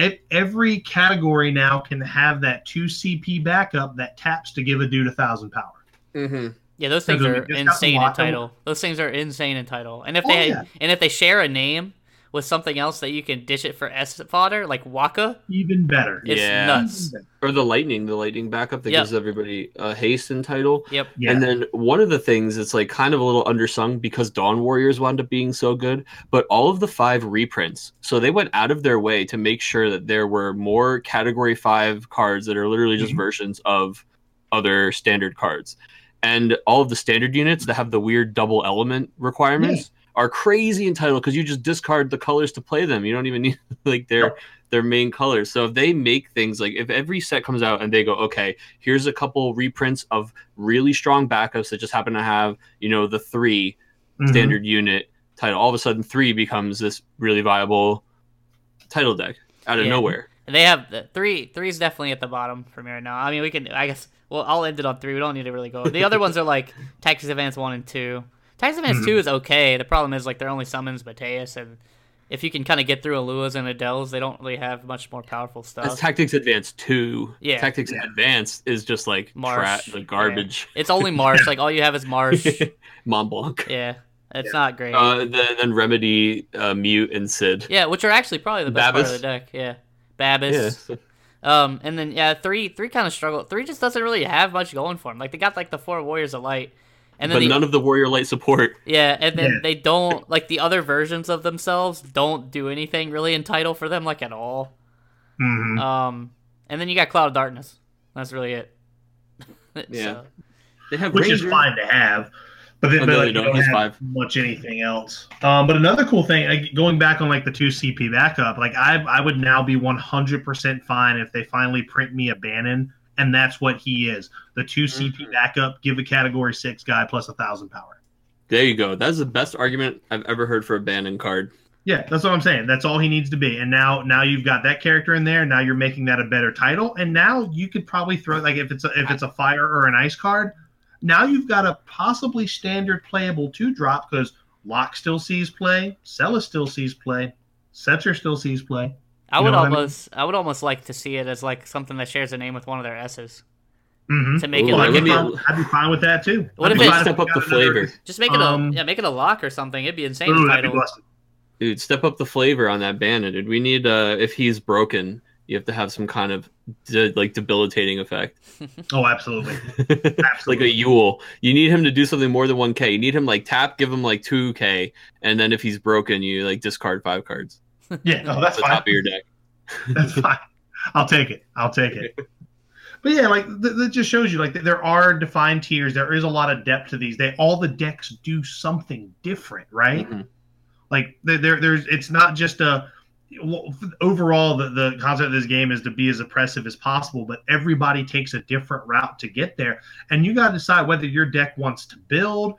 E- Every category now can have that two CP backup that taps to give a dude a thousand power. mm-hmm. Yeah, those things are insane in title. Those things are insane in title. And if Oh, they yeah. and if they share a name with something else that you can dish it for S fodder, like Wakka, Even better. it's Yeah. nuts. or the lightning, the lightning backup that Yep. gives everybody a haste in title. Yep. Yeah. And then one of the things that's like kind of a little undersung because Dawn Warriors wound up being so good, but all of the five reprints. So they went out of their way to make sure that there were more category five cards that are literally just Mhm. versions of other standard cards. And all of the standard units that have the weird double element requirements are crazy in title because you just discard the colors to play them. You don't even need like their Yep. their main colors. So if they make things like if every set comes out and they go, okay, here's a couple reprints of really strong backups that just happen to have, you know, the 3 Mhm. standard unit title. All of a sudden, three becomes this really viable title deck out of Yeah. nowhere. They have the three. Three's definitely at the bottom for me right now. I mean, we can. I guess. Well, I'll end it on three. We don't need to really go. The other ones are like Tactics Advance one and two. Tactics Advance Mhm. two is okay. The problem is like they're only summons Mateus, and if you can kind of get through Aluas and Adels, they don't really have much more powerful stuff. That's Tactics Advanced 2. Yeah. Tactics Advanced is just like Marche, tra- the garbage. it's only Marche. like all you have is Marche. Montblanc. yeah, it's not great. Uh, then, then Remedi, uh, Mewt, and Cid. yeah, which are actually probably the best part of the deck. Yeah, Babus. Yeah. Um, and then yeah, three three kind of struggle. Three just doesn't really have much going for him. Like they got like the four Warriors of Light, and then but the, none of the Warrior Light support. yeah, and then Yeah. they don't like the other versions of themselves don't do anything really in title for them like at all. Mhm. Um, and then you got Cloud of Darkness. That's really it. Yeah. So, They have which is fine to have. But then Oh, but, no, like, they you don't. don't have five. much anything else. Um, but another cool thing, like, going back on like the two CP backup, like I I would now be one hundred percent fine if they finally print me a Banon, and that's what he is. The two CP Mhm. backup, give a category six guy plus a thousand power. There you go. That's the best argument I've ever heard for a Banon card. Yeah, that's what I'm saying. That's all he needs to be. And now now you've got that character in there. Now you're making that a better title. And now you could probably throw like if it's a, if it's a fire or an ice card, Now you've got a possibly standard playable two drop because Locke still sees play, Celes still sees play, Setzer still sees play. I You would know what I mean? almost, I, would almost like to see it as like something that shares a name with one of their S's Mm-hmm. to make Ooh, it like I'd, be fine, I'd be fine with that too. What I'd if be it- Step up the got another- flavor. just make it Um, a yeah, make it a lock or something. It'd be insane. Ooh, if that'd be title. Dude, step up the flavor on that bandit. Dude. We need uh if he's broken, you have to have some kind of de- like debilitating effect. Oh, absolutely. absolutely. like a Absolutely. Yule. You need him to do something more than 1k. You need him like tap, give him like 2k, and then if he's broken, you like discard five cards Yeah, no, that's the fine. top of your deck. That's fine. I'll take it. I'll take it. But yeah, like th- that just shows you like th- there are defined tiers. There is a lot of depth to these. They all the decks do something different, right? Mhm. Like there, there there's it's not just a well, overall the, the concept of this game is to be as oppressive as possible but everybody takes a different route to get there and you got to decide whether your deck wants to build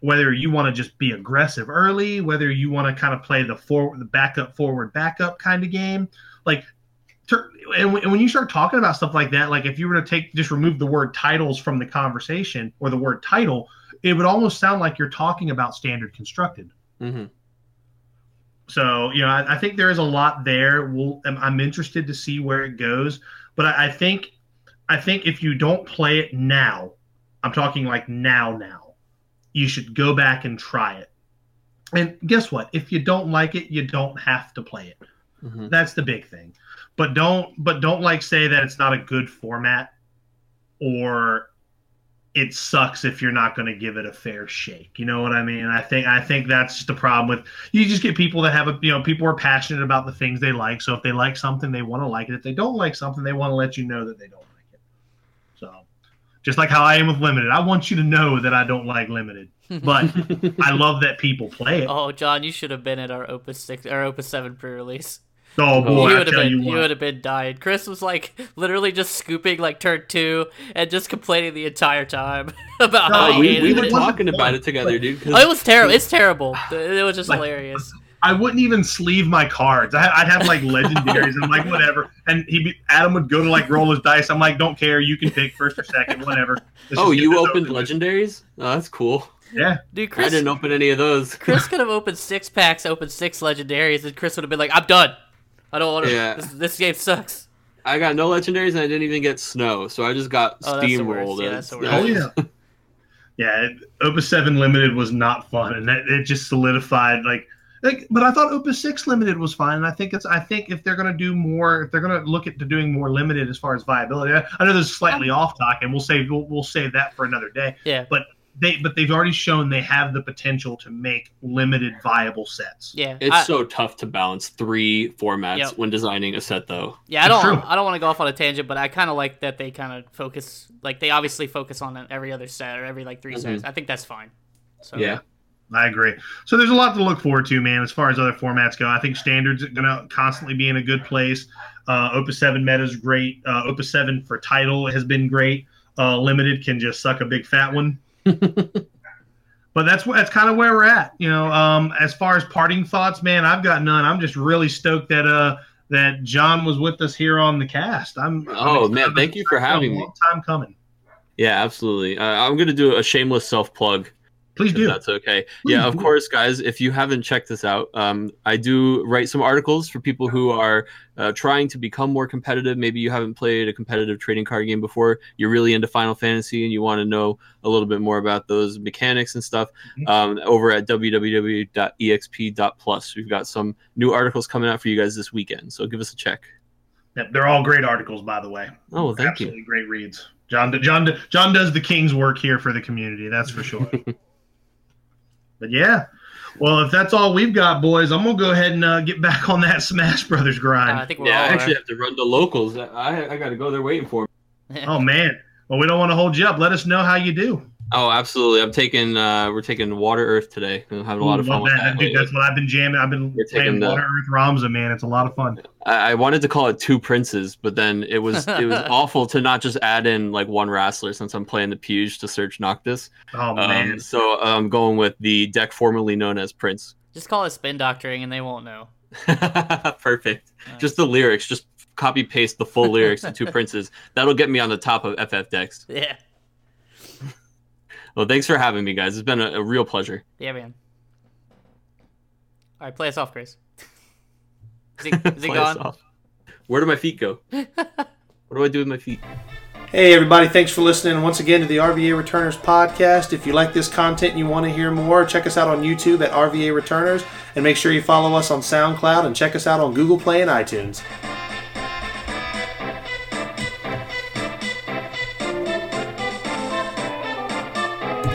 whether you want to just be aggressive early whether you want to kind of play the forward the backup forward backup kind of game like and when you start talking about stuff like that like if you were to take just remove the word titles from the conversation or the word title it would almost sound like you're talking about standard constructed Mhm. so you know, I, I think there is a lot there. We'll, I'm, I'm interested to see where it goes, but I, I think, I think if you don't play it now, I'm talking like now, now, you should go back and try it. And guess what? If you don't like it, you don't have to play it. Mhm. That's the big thing. But don't, but don't like say that it's not a good format, or it sucks if you're not going to give it a fair shake. You know what I mean? I think I think that's just the problem with you. Just get people that have a you know people are passionate about the things they like. So if they like something, they want to like it. If they don't like something, they want to let you know that they don't like it. So just like how I am with limited, I want you to know that I don't like limited, but I love that people play it. Oh, John, you should have been at our Opus six or Opus seven pre-release. Oh, oh boy, you would have been, you you, would have been dying. Chris was like literally just scooping like turn two and just complaining the entire time about No, how Oh, he we, hated we were it. talking about it together, dude. Oh, it was terrible. It's terrible. It was just Like- hilarious. I wouldn't even sleeve my cards. I, I'd have like legendaries and I'm like whatever. And he be, Adam would go to like roll his dice. I'm like, don't care. You can pick first or second, whatever. Let's oh, you opened over with. legendaries? Oh, that's cool. Yeah, Dude, Chris, I didn't open any of those. Chris could have opened six packs, opened six legendaries, and Chris would have been like, "I'm done. I don't want to. Yeah. This, this game sucks." I got no legendaries and I didn't even get snow, so I just got Oh, that's the worst. steamrolled. Yeah, and- that's the worst. Oh yeah, yeah. Opus Seven Limited was not fun, and that, it just solidified like. Like, but I thought Opus Six Limited was fine, and I think it's. I think if they're going to do more, if they're going to look at to doing more limited as far as viability, I, I know this is slightly off topic, and we'll save we'll, we'll save that for another day. Yeah, But They but they've already shown they have the potential to make limited viable sets. yeah. It's I, so tough to balance three formats Yep. when designing a set, though. yeah, I don't. true. I don't want to go off on a tangent, but I kind of like that they kind of focus. Like they obviously focus on every other set or every like 3 Mhm. sets. I think that's fine. So Yeah. I agree. So there's a lot to look forward to, man, as far as other formats go. I think standards are going to constantly be in a good place. Uh, Opus 7 meta is great. Uh, Opus 7 for title has been great. Uh, limited can just suck a big fat one. but that's what that's kind of where we're at. You know, um, as far as parting thoughts, man, I've got none. I'm just really stoked that uh that John was with us here on the cast. I'm I'm Oh, man, thank you for It's been a having me. long Time coming. Yeah, absolutely. Uh, I'm going to do a shameless self plug. Please do. that's okay. Yeah, of do. course, guys. If you haven't checked this out, um, I do write some articles for people who are uh, trying to become more competitive. Maybe you haven't played a competitive trading card game before. You're really into Final Fantasy and you want to know a little bit more about those mechanics and stuff. Mhm. Um, over at www.exp.plus, we've got some new articles coming out for you guys this weekend. So give us a check. Yep, they're all great articles, by the way. Oh, thank you. Absolutely great reads. John, John, John does the king's work here for the community. That's for sure. but yeah, well, if that's all we've got, boys, I'm gonna go ahead and uh, get back on that Smash Brothers uh, grind. I think we're you. Yeah, I all. actually have to run to locals. I, I got to go there waiting for me. oh man, well, we don't want to hold you up. Let us know how you do. Oh, absolutely. I'm taking. Uh, we're taking Water Earth today. I'm having a lot of fun love with that. that. Dude, that's what I've been jamming. I've been You're playing taking the- Water Earth Ramza, man. It's a lot of fun. I, I wanted to call it two princes, but then it was it was awful to not just add in like one wrestler since I'm playing the Puge to search Noctis. Oh Um, man, so I'm going with the deck formerly known as Prince. Just call it spin doctoring, and they won't know. Perfect. Uh, Just the lyrics. Just copy paste the full lyrics to two princes. That'll get me on the top of FF decks. yeah. Well, thanks for having me, guys. It's been a, a real pleasure. Yeah, man. All right, play us off, Chris. Is he, is he Play us gone? off. Where do my feet go? what do I do with my feet? Hey, everybody, thanks for listening once again to the RVA Returners podcast. If you like this content and you want to hear more, check us out on YouTube at RVA Returners and make sure you follow us on SoundCloud and check us out on Google Play and iTunes.